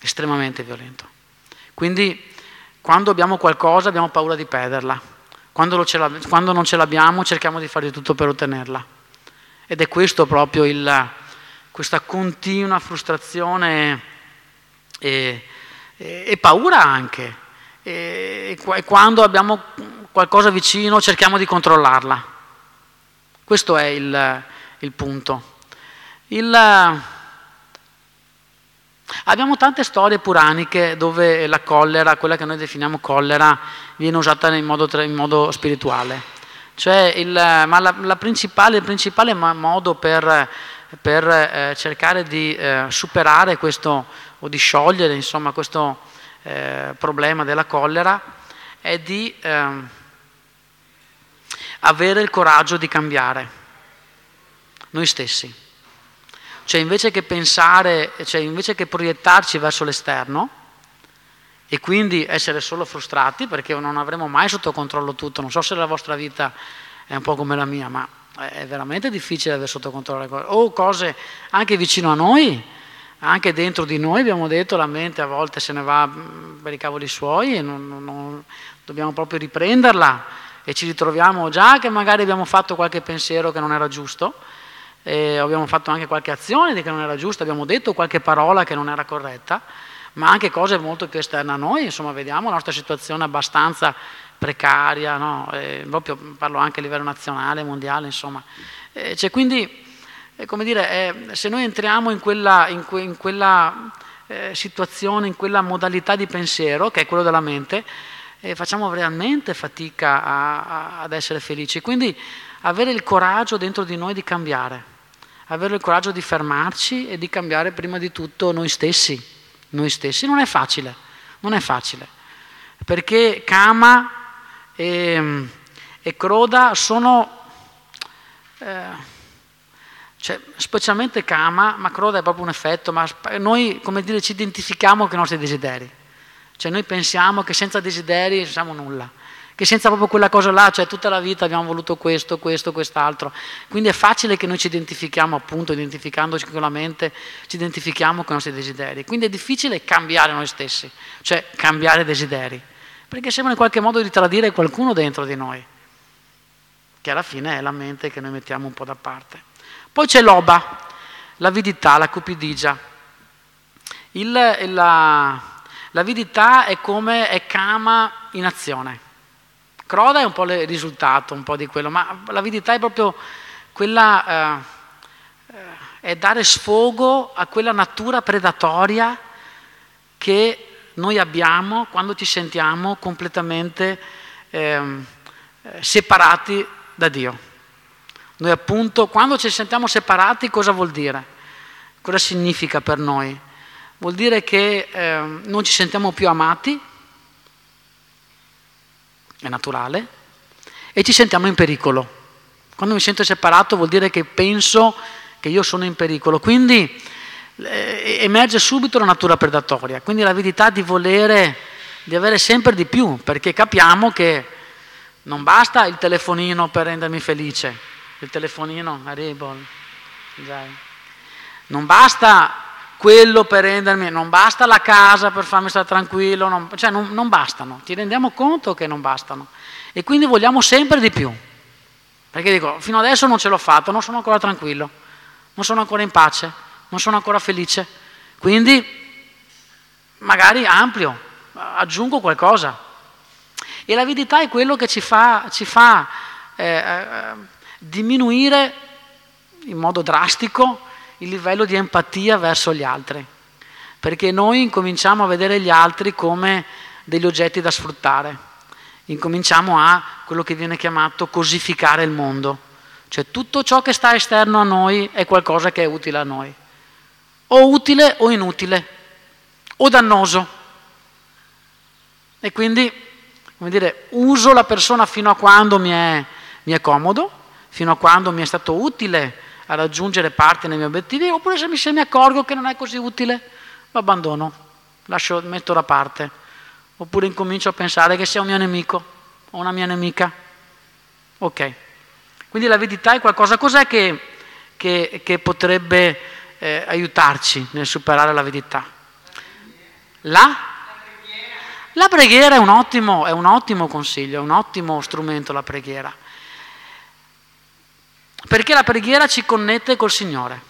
Estremamente violento. Quindi quando abbiamo qualcosa abbiamo paura di perderla. Quando, quando non ce l'abbiamo cerchiamo di fare di tutto per ottenerla. Ed è questo proprio il, questa continua frustrazione e, e, e paura anche. E, e, quando abbiamo qualcosa vicino cerchiamo di controllarla. Questo è il, il punto. Il, Abbiamo tante storie puraniche dove la collera, quella che noi definiamo collera, viene usata in modo, in modo spirituale. Cioè il, ma la, la principale, il principale modo per, per eh, cercare di eh, superare questo o di sciogliere insomma, questo eh, problema della collera è di ehm, avere il coraggio di cambiare noi stessi. Cioè invece che pensare, cioè invece che proiettarci verso l'esterno e quindi essere solo frustrati perché non avremo mai sotto controllo tutto, non so se la vostra vita è un po' come la mia, ma è veramente difficile avere sotto controllo le cose, o cose anche vicino a noi, anche dentro di noi, abbiamo detto, la mente a volte se ne va mm, per i cavoli suoi e non, non, non, dobbiamo proprio riprenderla e ci ritroviamo già che magari abbiamo fatto qualche pensiero che non era giusto, e abbiamo fatto anche qualche azione che non era giusta, abbiamo detto qualche parola che non era corretta, ma anche cose molto più esterne a noi, insomma vediamo la nostra situazione abbastanza precaria, no? proprio parlo anche a livello nazionale, mondiale, insomma. Eh, cioè, quindi, eh, come dire, eh, se noi entriamo in quella, in que, in quella eh, situazione, in quella modalità di pensiero, che è quello della mente, eh, facciamo realmente fatica a, a, ad essere felici. Quindi avere il coraggio dentro di noi di cambiare, avere il coraggio di fermarci e di cambiare prima di tutto noi stessi. Noi stessi. Non è facile, non è facile, perché Kama e, e Croda sono, eh, cioè, specialmente Kama, ma Croda è proprio un effetto, ma noi come dire ci identifichiamo con i nostri desideri, cioè noi pensiamo che senza desideri siamo nulla, che senza proprio quella cosa là, cioè tutta la vita abbiamo voluto questo, questo, quest'altro, quindi è facile che noi ci identifichiamo appunto, identificandoci con la mente, ci identifichiamo con i nostri desideri, quindi è difficile cambiare noi stessi, cioè cambiare desideri perché sembra in qualche modo di tradire qualcuno dentro di noi, che alla fine è la mente che noi mettiamo un po' da parte. Poi c'è l'oba, l'avidità, la cupidigia. Il, la, l'avidità è come è kama in azione. Croda è un po' il risultato, un po' di quello, ma l'avidità è proprio quella, eh, eh è dare sfogo a quella natura predatoria che noi abbiamo quando ci sentiamo completamente ehm, eh, separati da Dio. Noi appunto, quando ci sentiamo separati, cosa vuol dire? Cosa significa per noi? Vuol dire che eh, non ci sentiamo più amati, è naturale, e ci sentiamo in pericolo. Quando mi sento separato vuol dire che penso che io sono in pericolo. Quindi eh, emerge subito la natura predatoria, quindi l'avidità di volere, di avere sempre di più, perché capiamo che non basta il telefonino per rendermi felice, il telefonino, arrivo, non basta quello per rendermi, non basta la casa per farmi stare tranquillo, non, cioè non, non bastano, ti rendiamo conto che non bastano e quindi vogliamo sempre di più, perché dico, fino adesso non ce l'ho fatto, non sono ancora tranquillo, non sono ancora in pace non sono ancora felice. Quindi magari ampio, aggiungo qualcosa. E l'avidità è quello che ci fa, ci fa eh, eh, diminuire in modo drastico il livello di empatia verso gli altri, perché noi incominciamo a vedere gli altri come degli oggetti da sfruttare, incominciamo a quello che viene chiamato cosificare il mondo, cioè tutto ciò che sta esterno a noi è qualcosa che è utile a noi. O utile o inutile, o dannoso. E quindi, come dire, uso la persona fino a quando mi è, mi è comodo, fino a quando mi è stato utile a raggiungere parte dei miei obiettivi, oppure se mi, se mi accorgo che non è così utile, lo abbandono, lascio, metto da parte, oppure incomincio a pensare che sia un mio nemico o una mia nemica. Ok. Quindi l'avidità è qualcosa, cos'è che, che, che potrebbe eh, aiutarci nel superare l'avidità? La? La preghiera è un, ottimo, è un ottimo consiglio, è un ottimo strumento la preghiera. Perché la preghiera ci connette col Signore.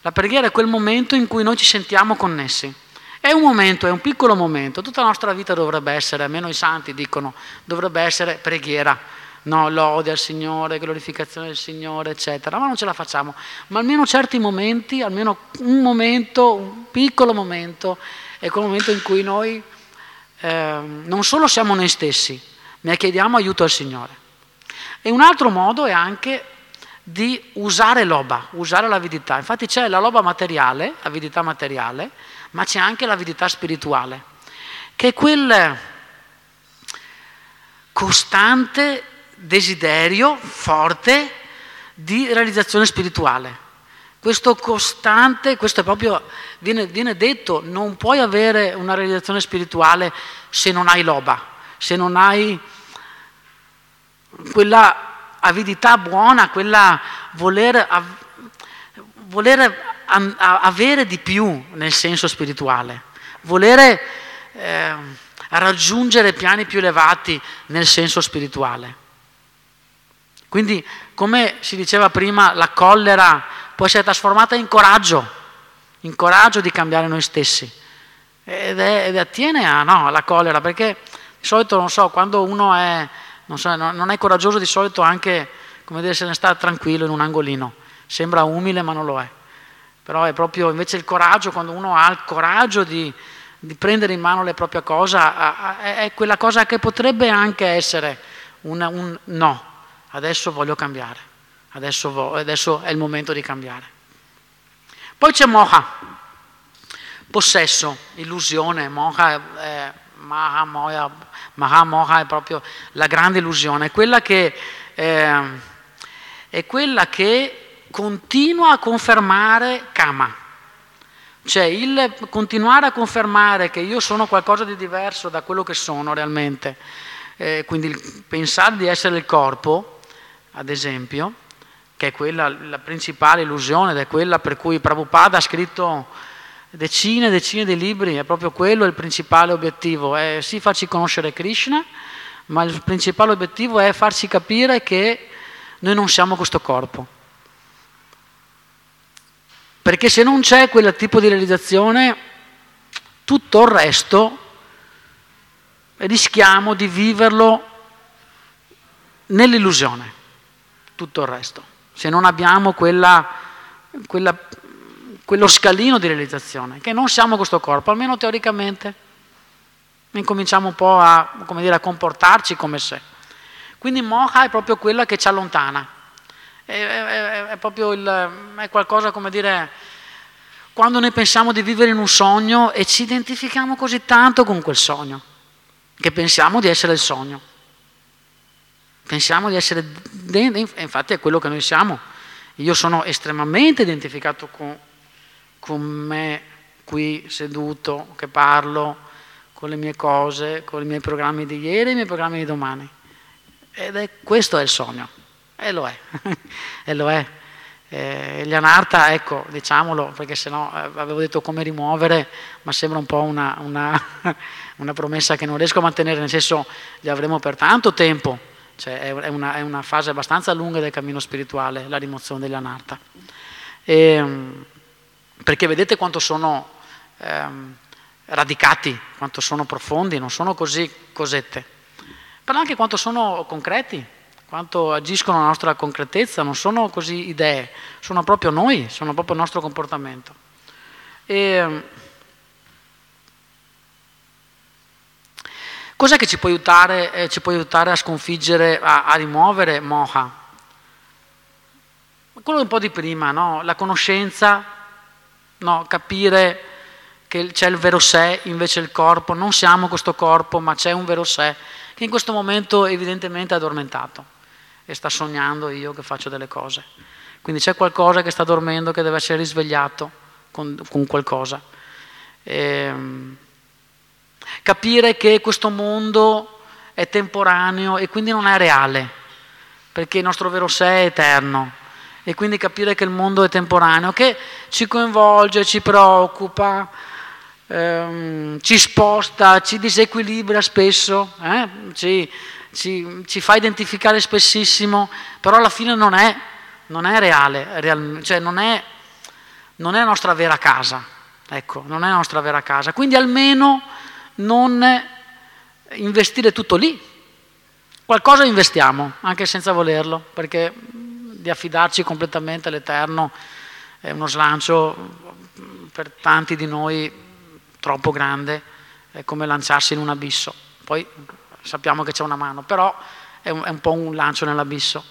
La preghiera è quel momento in cui noi ci sentiamo connessi. È un momento, è un piccolo momento. Tutta la nostra vita dovrebbe essere, almeno i santi dicono, dovrebbe essere preghiera, no, lode al Signore, glorificazione del Signore, eccetera, ma non ce la facciamo. Ma almeno certi momenti, almeno un momento, un piccolo momento, è quel momento in cui noi eh, non solo siamo noi stessi, ma chiediamo aiuto al Signore. E un altro modo è anche di usare l'oba, usare l'avidità. Infatti c'è la loba materiale, avidità materiale, ma c'è anche l'avidità spirituale, che è quel costante desiderio forte di realizzazione spirituale. Questo costante, questo è proprio, viene, viene detto, non puoi avere una realizzazione spirituale se non hai loba, se non hai quella avidità buona, quella voler, voler avere di più nel senso spirituale, volere eh, raggiungere piani più elevati nel senso spirituale. Quindi, come si diceva prima, la collera può essere trasformata in coraggio, in coraggio di cambiare noi stessi. Ed, è, ed attiene a, no, alla collera, perché di solito, non so, quando uno è non, so, non è coraggioso di solito anche, come dire, se ne sta tranquillo in un angolino. Sembra umile ma non lo è. Però è proprio invece il coraggio, quando uno ha il coraggio di, di prendere in mano le proprie cose, è quella cosa che potrebbe anche essere un, un no, adesso voglio cambiare, adesso, adesso, è il momento di cambiare. Poi c'è moha, possesso, illusione, moha è Maha Moha, Maha Moha è proprio la grande illusione, è quella che, eh, è quella che continua a confermare Kama. Cioè il continuare a confermare che io sono qualcosa di diverso da quello che sono realmente, eh, quindi pensare di essere il corpo, ad esempio, che è quella la principale illusione ed è quella per cui Prabhupada ha scritto decine e decine di libri, è proprio quello il principale obiettivo, è sì farci conoscere Krishna, ma il principale obiettivo è farci capire che noi non siamo questo corpo. Perché se non c'è quel tipo di realizzazione, tutto il resto rischiamo di viverlo nell'illusione, tutto il resto. Se non abbiamo quella, quella quello scalino di realizzazione, che non siamo questo corpo, almeno teoricamente. Incominciamo un po' a, dire, a comportarci come se. Quindi moha è proprio quella che ci allontana. È, è, è proprio il, è qualcosa come dire, quando noi pensiamo di vivere in un sogno e ci identifichiamo così tanto con quel sogno, che pensiamo di essere il sogno. Pensiamo di essere, infatti è quello che noi siamo. Io sono estremamente identificato con, con me qui seduto, che parlo con le mie cose, con i miei programmi di ieri e i miei programmi di domani. Ed è questo è il sogno, e lo è, e lo è. Eh, Lianarta, ecco, diciamolo, perché sennò eh, avevo detto come rimuovere, ma sembra un po' una, una, una, promessa che non riesco a mantenere, nel senso li avremo per tanto tempo, cioè è, una, è una fase abbastanza lunga del cammino spirituale, la rimozione degli anarta. E, perché vedete quanto sono ehm, radicati, quanto sono profondi, non sono così cosette, però anche quanto sono concreti, quanto agiscono la nostra concretezza, non sono così idee, sono proprio noi, sono proprio il nostro comportamento. E, ehm, cos'è che ci può aiutare, eh, ci può aiutare a sconfiggere, a, a rimuovere moha? Quello un po' di prima, no? la conoscenza no, capire che c'è il vero sé invece il corpo, non siamo questo corpo ma c'è un vero sé che in questo momento evidentemente è addormentato e sta sognando io che faccio delle cose. Quindi c'è qualcosa che sta dormendo che deve essere risvegliato con, con qualcosa. E, ehm, capire che questo mondo è temporaneo e quindi non è reale, perché il nostro vero sé è eterno e quindi capire che il mondo è temporaneo, che ci coinvolge, ci preoccupa, ehm, ci sposta, ci disequilibra spesso, eh? ci, ci, ci, fa identificare spessissimo, però alla fine non è, non è reale, real, cioè non è, non è nostra vera casa, ecco, non è la nostra vera casa. Quindi almeno non investire tutto lì, qualcosa investiamo, anche senza volerlo, perché di affidarci completamente all'Eterno è uno slancio per tanti di noi troppo grande, è come lanciarsi in un abisso. Poi sappiamo che c'è una mano, però è un, è un po' un lancio nell'abisso.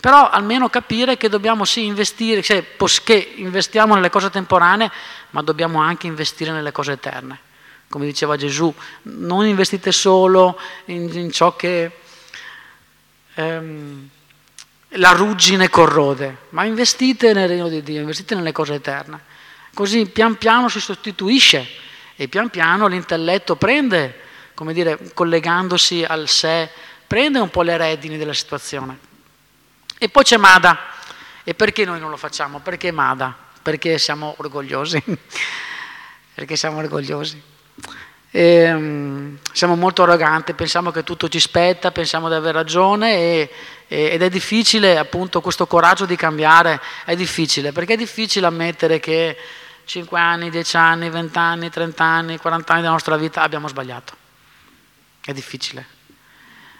Però almeno capire che dobbiamo sì investire, cioè, che investiamo nelle cose temporanee, ma dobbiamo anche investire nelle cose eterne. Come diceva Gesù, non investite solo in, in ciò che ehm, la ruggine corrode, ma investite nel regno di Dio, investite nelle cose eterne. Così pian piano si sostituisce e pian piano l'intelletto prende, come dire, collegandosi al sé, prende un po' le redini della situazione. E poi c'è Mada. E perché noi non lo facciamo? Perché Mada? Perché siamo orgogliosi. perché siamo orgogliosi. E, um, siamo molto arroganti, pensiamo che tutto ci spetta, pensiamo di aver ragione e, ed è difficile appunto questo coraggio di cambiare, è difficile, perché è difficile ammettere che 5 anni, 10 anni, 20 anni, 30 anni, 40 anni della nostra vita abbiamo sbagliato. È difficile.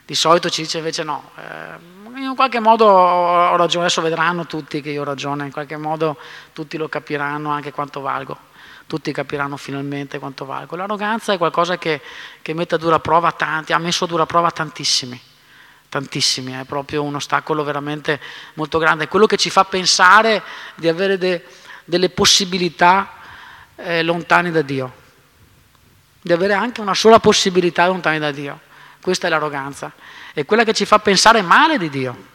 Di solito ci dice invece no, eh, in qualche modo ho ragione, adesso vedranno tutti che io ho ragione, in qualche modo tutti lo capiranno anche quanto valgo, tutti capiranno finalmente quanto valgo. L'arroganza è qualcosa che, che mette a dura prova tanti, ha messo a dura prova tantissimi, tantissimi, è proprio un ostacolo veramente molto grande, quello che ci fa pensare di avere de, delle possibilità eh, lontane da Dio, di avere anche una sola possibilità lontane da Dio. Questa è l'arroganza. È quella che ci fa pensare male di Dio.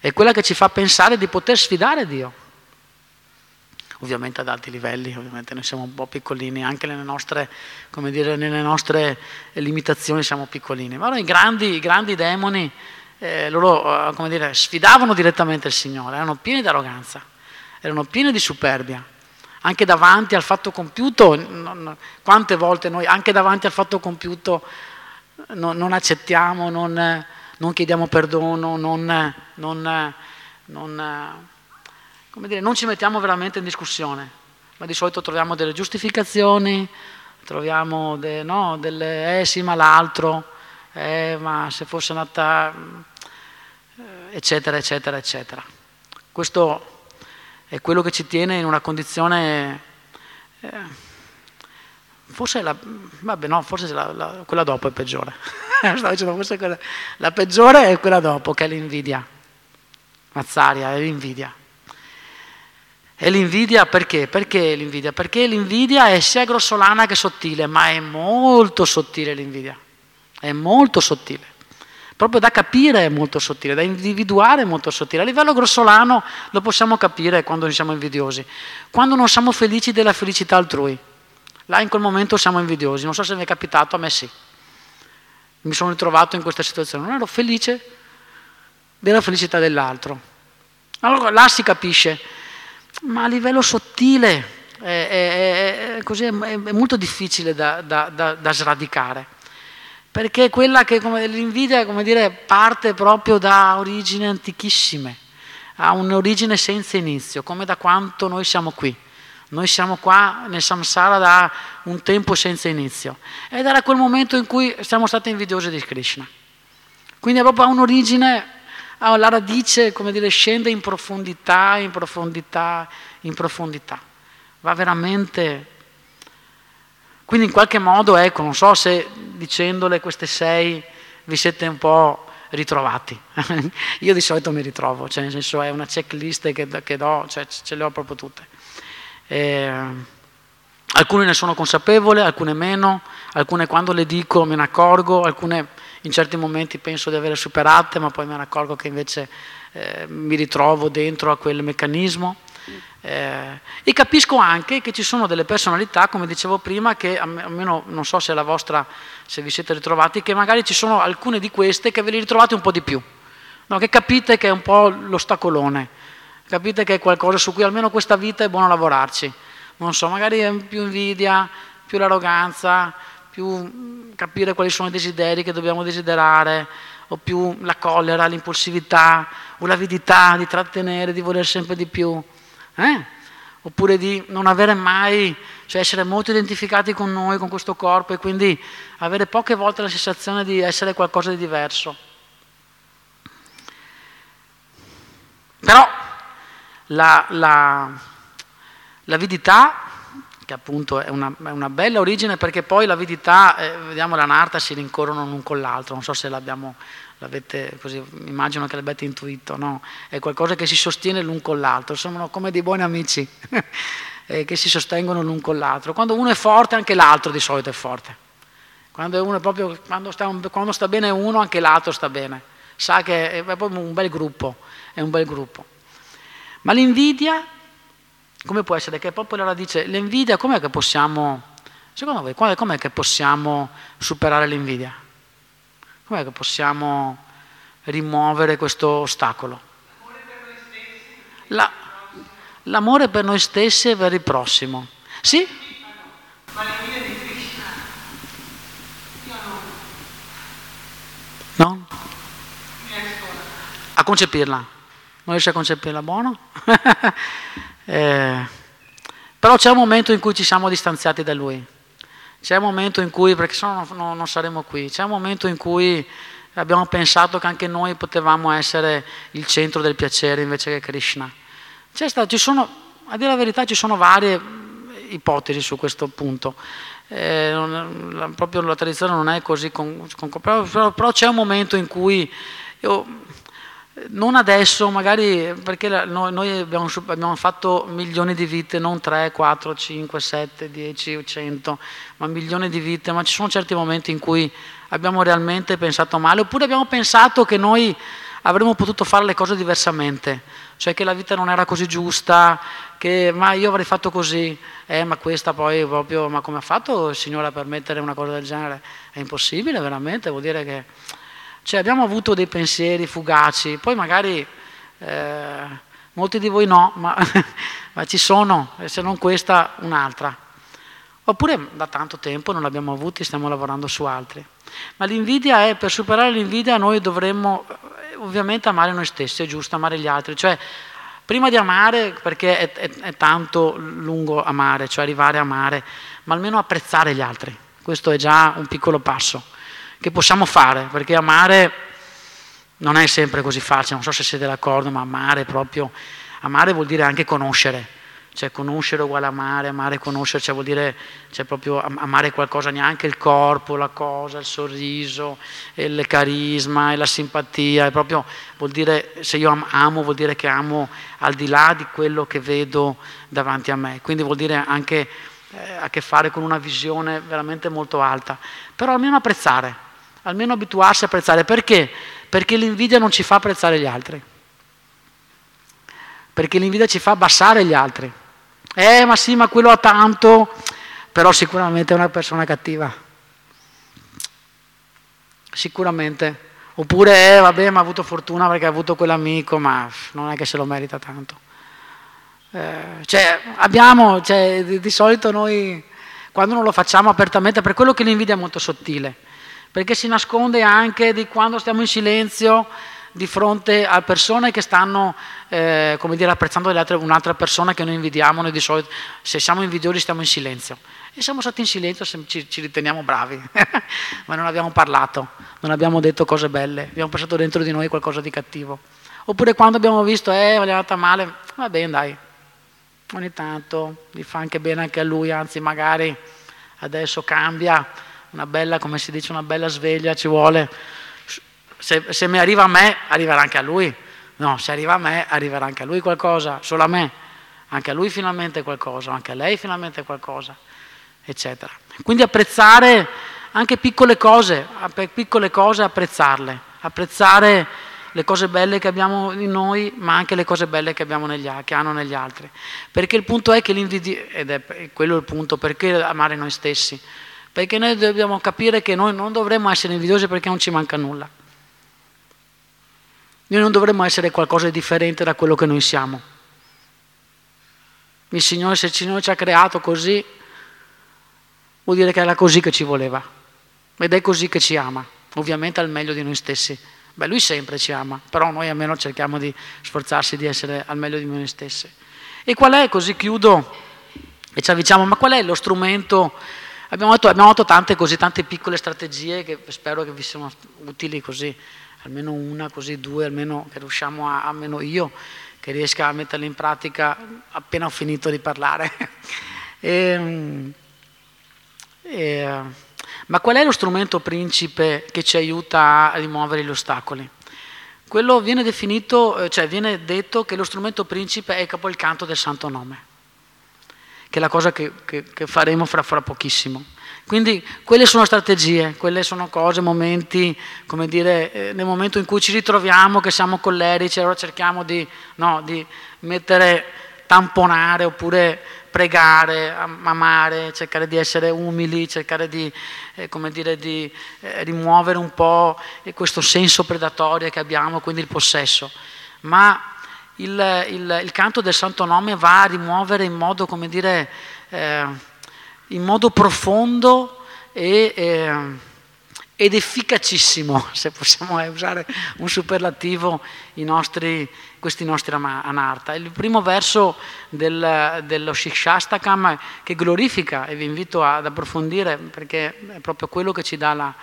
È quella che ci fa pensare di poter sfidare Dio. Ovviamente ad alti livelli, ovviamente noi siamo un po' piccolini, anche nelle nostre, dire, nelle nostre limitazioni siamo piccolini. Ma i grandi, i grandi demoni, eh, loro eh, dire, sfidavano direttamente il Signore, erano pieni di arroganza, erano pieni di superbia anche davanti al fatto compiuto, quante volte noi anche davanti al fatto compiuto non, non accettiamo, non, non, chiediamo perdono, non, dire, non ci mettiamo veramente in discussione, ma di solito troviamo delle giustificazioni, troviamo de, no, delle, eh sì ma l'altro, eh, ma se fosse nata, eh, eccetera, eccetera, eccetera. Questo è quello che ci tiene in una condizione... Eh, Forse la, vabbè, no, forse la, la, quella dopo è peggiore. dicendo, forse quella, la peggiore è quella dopo, che è l'invidia. Mazzaria, è l'invidia. E l'invidia perché? Perché l'invidia? Perché l'invidia è sia grossolana che sottile, ma è molto sottile l'invidia. È molto sottile. Proprio da capire è molto sottile, da individuare è molto sottile. A livello grossolano lo possiamo capire quando siamo invidiosi, quando non siamo felici della felicità altrui. Là in quel momento siamo invidiosi, non so se mi è capitato, a me sì. Mi sono ritrovato in questa situazione, non ero felice della felicità dell'altro. Allora là si capisce, ma a livello sottile è, è, è, così, è molto difficile da, da, da, da, sradicare, perché quella che come, l'invidia come dire, parte proprio da origini antichissime, ha un'origine senza inizio, come da quanto noi siamo qui. Noi siamo qua nel samsara da un tempo senza inizio ed era quel momento in cui siamo stati invidiosi di Krishna. Quindi è proprio un'origine, la radice, come dire, scende in profondità, in profondità, in profondità. Va veramente... Quindi in qualche modo, ecco, non so se dicendole queste sei vi siete un po' ritrovati. Io di solito mi ritrovo, cioè nel senso è una checklist che, che do, cioè ce le ho proprio tutte. Eh, alcune ne sono consapevole, alcune meno, alcune quando le dico me ne accorgo, alcune in certi momenti penso di averle superate, ma poi ne accorgo che invece eh, mi ritrovo dentro a quel meccanismo. Eh, e capisco anche che ci sono delle personalità, come dicevo prima, che almeno non so se la vostra, se vi siete ritrovati, che magari ci sono alcune di queste che ve le ritrovate un po' di più, no? che capite che è un po' l'ostacolone Capite che è qualcosa su cui almeno questa vita è buono lavorarci. Non so, magari è più invidia, più l'arroganza, più mm, capire quali sono i desideri che dobbiamo desiderare, o più la collera, l'impulsività, o l'avidità di trattenere, di voler sempre di più, eh? oppure di non avere mai, cioè essere molto identificati con noi, con questo corpo e quindi avere poche volte la sensazione di essere qualcosa di diverso. Però la, la, l'avidità che appunto è una, è una, bella origine perché poi l'avidità, eh, vediamo la narta, si rincorrono l'un con l'altro, non so se l'abbiamo, l'avete così, immagino che l'abbiate intuito, no? È qualcosa che si sostiene l'un con l'altro, sono come dei buoni amici eh, che si sostengono l'un con l'altro. Quando uno è forte anche l'altro di solito è forte. Quando, uno proprio, quando, sta, quando sta bene uno anche l'altro sta bene, sa che è proprio un bel gruppo, è un bel gruppo. Ma l'invidia, come può essere? Che proprio la radice, l'invidia, com'è che possiamo, secondo voi, com'è che possiamo superare l'invidia? Com'è che possiamo rimuovere questo ostacolo? La, l'amore per noi stessi e per il prossimo. Sì? Ma l'invidia di Krishna, io no. No? A concepirla non riesce a concepirla, buono? eh, però c'è un momento in cui ci siamo distanziati da lui, c'è un momento in cui, perché se no non, non saremo qui, c'è un momento in cui abbiamo pensato che anche noi potevamo essere il centro del piacere invece che Krishna. Stato, ci sono, a dire la verità, ci sono varie ipotesi su questo punto. Eh, non, la, proprio la tradizione non è così, con, con, però, però, c'è un momento in cui io, non adesso, magari perché noi abbiamo, abbiamo, fatto milioni di vite, non 3, 4, 5, 7, 10 100, ma milioni di vite, ma ci sono certi momenti in cui abbiamo realmente pensato male, oppure abbiamo pensato che noi avremmo potuto fare le cose diversamente, cioè che la vita non era così giusta, che ma io avrei fatto così, eh, ma questa poi proprio, ma come ha fatto il Signore a permettere una cosa del genere? È impossibile veramente, vuol dire che cioè abbiamo avuto dei pensieri fugaci, poi magari eh, molti di voi no, ma, ma ci sono, se non questa, un'altra. Oppure da tanto tempo non l'abbiamo avuti, stiamo lavorando su altri. Ma l'invidia è, per superare l'invidia noi dovremmo eh, ovviamente amare noi stessi, è giusto amare gli altri. Cioè, prima di amare, perché è, è, è tanto lungo amare, cioè arrivare a amare, ma almeno apprezzare gli altri. Questo è già un piccolo passo che possiamo fare, perché amare non è sempre così facile, non so se siete d'accordo, ma amare proprio, amare vuol dire anche conoscere, cioè conoscere uguale amare, amare conoscere, cioè vuol dire cioè proprio amare qualcosa, neanche il corpo, la cosa, il sorriso, il carisma la simpatia, è proprio vuol dire, se io amo vuol dire che amo al di là di quello che vedo davanti a me, quindi vuol dire anche eh, a che fare con una visione veramente molto alta, però almeno apprezzare, almeno abituarsi a apprezzare. Perché? Perché l'invidia non ci fa apprezzare gli altri. Perché l'invidia ci fa abbassare gli altri. Eh, ma sì, ma quello ha tanto, però sicuramente è una persona cattiva. Sicuramente. Oppure, eh, vabbè, ma ha avuto fortuna perché ha avuto quell'amico, ma non è che se lo merita tanto. Eh, cioè, abbiamo, cioè, di, di solito noi, quando non lo facciamo apertamente, per quello che l'invidia è molto sottile perché si nasconde anche di quando stiamo in silenzio di fronte a persone che stanno eh, come dire, apprezzando un'altra persona che noi invidiamo, noi di solito se siamo invidiosi stiamo in silenzio. E siamo stati in silenzio se ci, ci riteniamo bravi, ma non abbiamo parlato, non abbiamo detto cose belle, abbiamo pensato dentro di noi qualcosa di cattivo. Oppure quando abbiamo visto, eh, è andata male, va bene dai, ogni tanto gli fa anche bene anche a lui, anzi magari adesso cambia, una bella, come si dice, una bella sveglia ci vuole. Se, se mi arriva a me, arriverà anche a lui. No, se arriva a me, arriverà anche a lui qualcosa, solo a me. Anche a lui finalmente qualcosa, anche a lei finalmente qualcosa, eccetera. Quindi apprezzare anche piccole cose, piccole cose apprezzarle, apprezzare le cose belle che abbiamo in noi, ma anche le cose belle che, negli, che hanno negli altri. Perché il punto è che l'invidia, ed è quello il punto, perché amare noi stessi? Perché noi dobbiamo capire che noi non dovremmo essere invidiosi perché non ci manca nulla. Noi non dovremmo essere qualcosa di differente da quello che noi siamo. Il Signore, se il Signore ci ha creato così, vuol dire che era così che ci voleva. Ed è così che ci ama, ovviamente al meglio di noi stessi. Beh, Lui sempre ci ama, però noi almeno cerchiamo di sforzarsi di essere al meglio di noi stessi. E qual è, così chiudo e ci avviciniamo, ma qual è lo strumento Abbiamo fatto, abbiamo fatto tante, così, tante piccole strategie che spero che vi siano utili così, almeno una, così due, almeno che riusciamo a, almeno io, che riesca a metterle in pratica appena ho finito di parlare. e, ehm, e, ma qual è lo strumento principe che ci aiuta a rimuovere gli ostacoli? Quello viene definito, eh, cioè viene detto che lo strumento principe è il capocanto del Santo Nome, che è la cosa che, che, che faremo fra, fra, pochissimo. Quindi quelle sono strategie, quelle sono cose, momenti, come dire, eh, nel momento in cui ci ritroviamo, che siamo collerici, allora cerchiamo di, no, di mettere, tamponare oppure pregare, amare, cercare di essere umili, cercare di, eh, dire, di eh, rimuovere un po' questo senso predatorio che abbiamo, quindi il possesso. Ma il, il, il canto del Santo Nome va a rimuovere in modo, come dire, eh, in modo profondo e eh, ed efficacissimo, se possiamo usare un superlativo, nostri, questi nostri anarta. Il primo verso del, dello Shikshastakam che glorifica, e vi invito ad approfondire perché è proprio quello che ci dà la,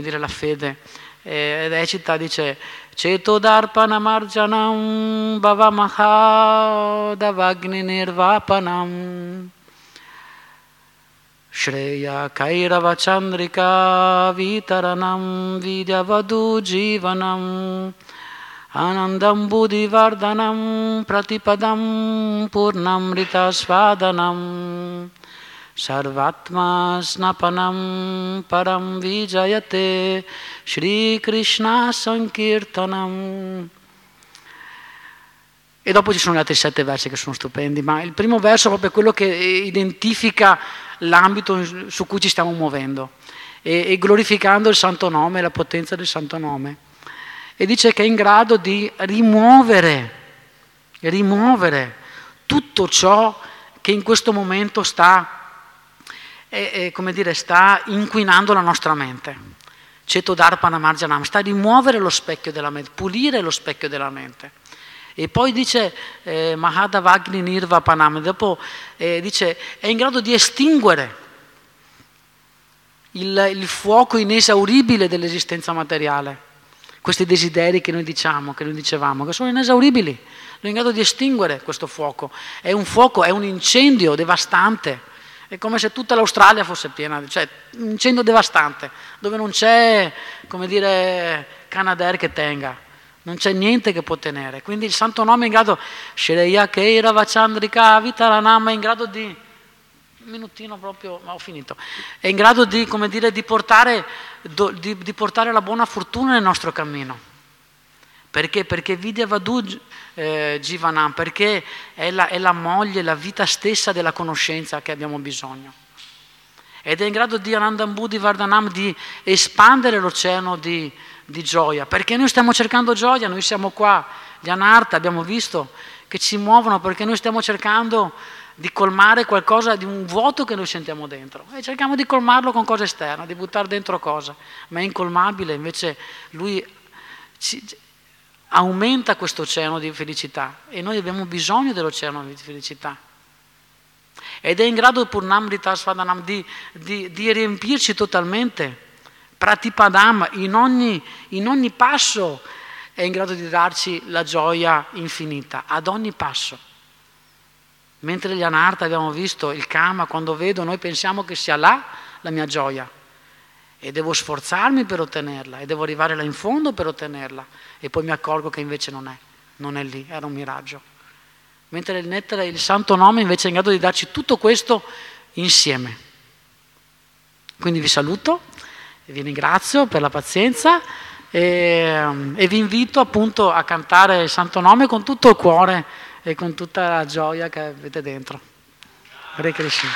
dire, la fede, eh, recita, dice चेतोदार्पणमर्जनं भवमहादवाग्निनिर्वापनम्। श्रेयाकैरवचन्द्रिका वितरणं वीर्यवधूजीवनम् आनन्दं बुधिवर्धनं प्रतिपदं पूर्णमृतस्वादनम्। Sarvatma snapanam param vijayate Shri Krishna Sankirtanam. E dopo ci sono gli altri sette versi che sono stupendi, ma il primo verso è proprio quello che identifica l'ambito su cui ci stiamo muovendo e, e glorificando il santo nome, la potenza del santo nome. E dice che è in grado di rimuovere, rimuovere tutto ciò che in questo momento sta eh, eh, dire, sta inquinando la nostra mente. Ceto Dharpana Marjanam, sta a rimuovere lo specchio della mente, pulire lo specchio della mente. E poi dice eh, Mahadavagni Nirvapanam, dopo eh, dice è in grado di estinguere il, il fuoco inesauribile dell'esistenza materiale. Questi desideri che noi diciamo, che noi dicevamo, che sono inesauribili, è in grado di estinguere questo fuoco. È un fuoco, è un incendio devastante. È come se tutta l'Australia fosse piena, cioè un incendio devastante, dove non c'è, come dire, Canadair che tenga non c'è niente che può tenere. Quindi il santo nome è in grado, Shreya Keira Vachandrika Vitaranama, è in grado di, un minutino proprio, ma ho finito, è in grado di, come dire, di, portare, di, di portare la buona fortuna nel nostro cammino. Perché? Perché Vidya Vadu eh, Jivanam, perché è la, è la moglie, la vita stessa della conoscenza che abbiamo bisogno. Ed è in grado di Anandambudi Vardhanam di espandere l'oceano di, di gioia, perché noi stiamo cercando gioia, noi siamo qua, gli Anarta abbiamo visto che ci muovono perché noi stiamo cercando di colmare qualcosa di un vuoto che noi sentiamo dentro. E cerchiamo di colmarlo con cose esterne, di buttare dentro cose, ma è incolmabile, invece lui ci, aumenta questo oceano di felicità e noi abbiamo bisogno dell'oceano di felicità. Ed è in grado Purnamrita Svadanam di, di, di riempirci totalmente Pratipadam in ogni, in ogni passo è in grado di darci la gioia infinita, ad ogni passo. Mentre gli anarta abbiamo visto il kama, quando vedo noi pensiamo che sia là la mia gioia e devo sforzarmi per ottenerla e devo arrivare là in fondo per ottenerla e poi mi accorgo che invece non è, non è lì, era un miraggio. Mentre il santo nome invece è in grado di darci tutto questo insieme. Quindi vi saluto vi ringrazio per la pazienza e, e, vi invito appunto a cantare il Santo Nome con tutto il cuore e con tutta la gioia che avete dentro. Hare Krishna.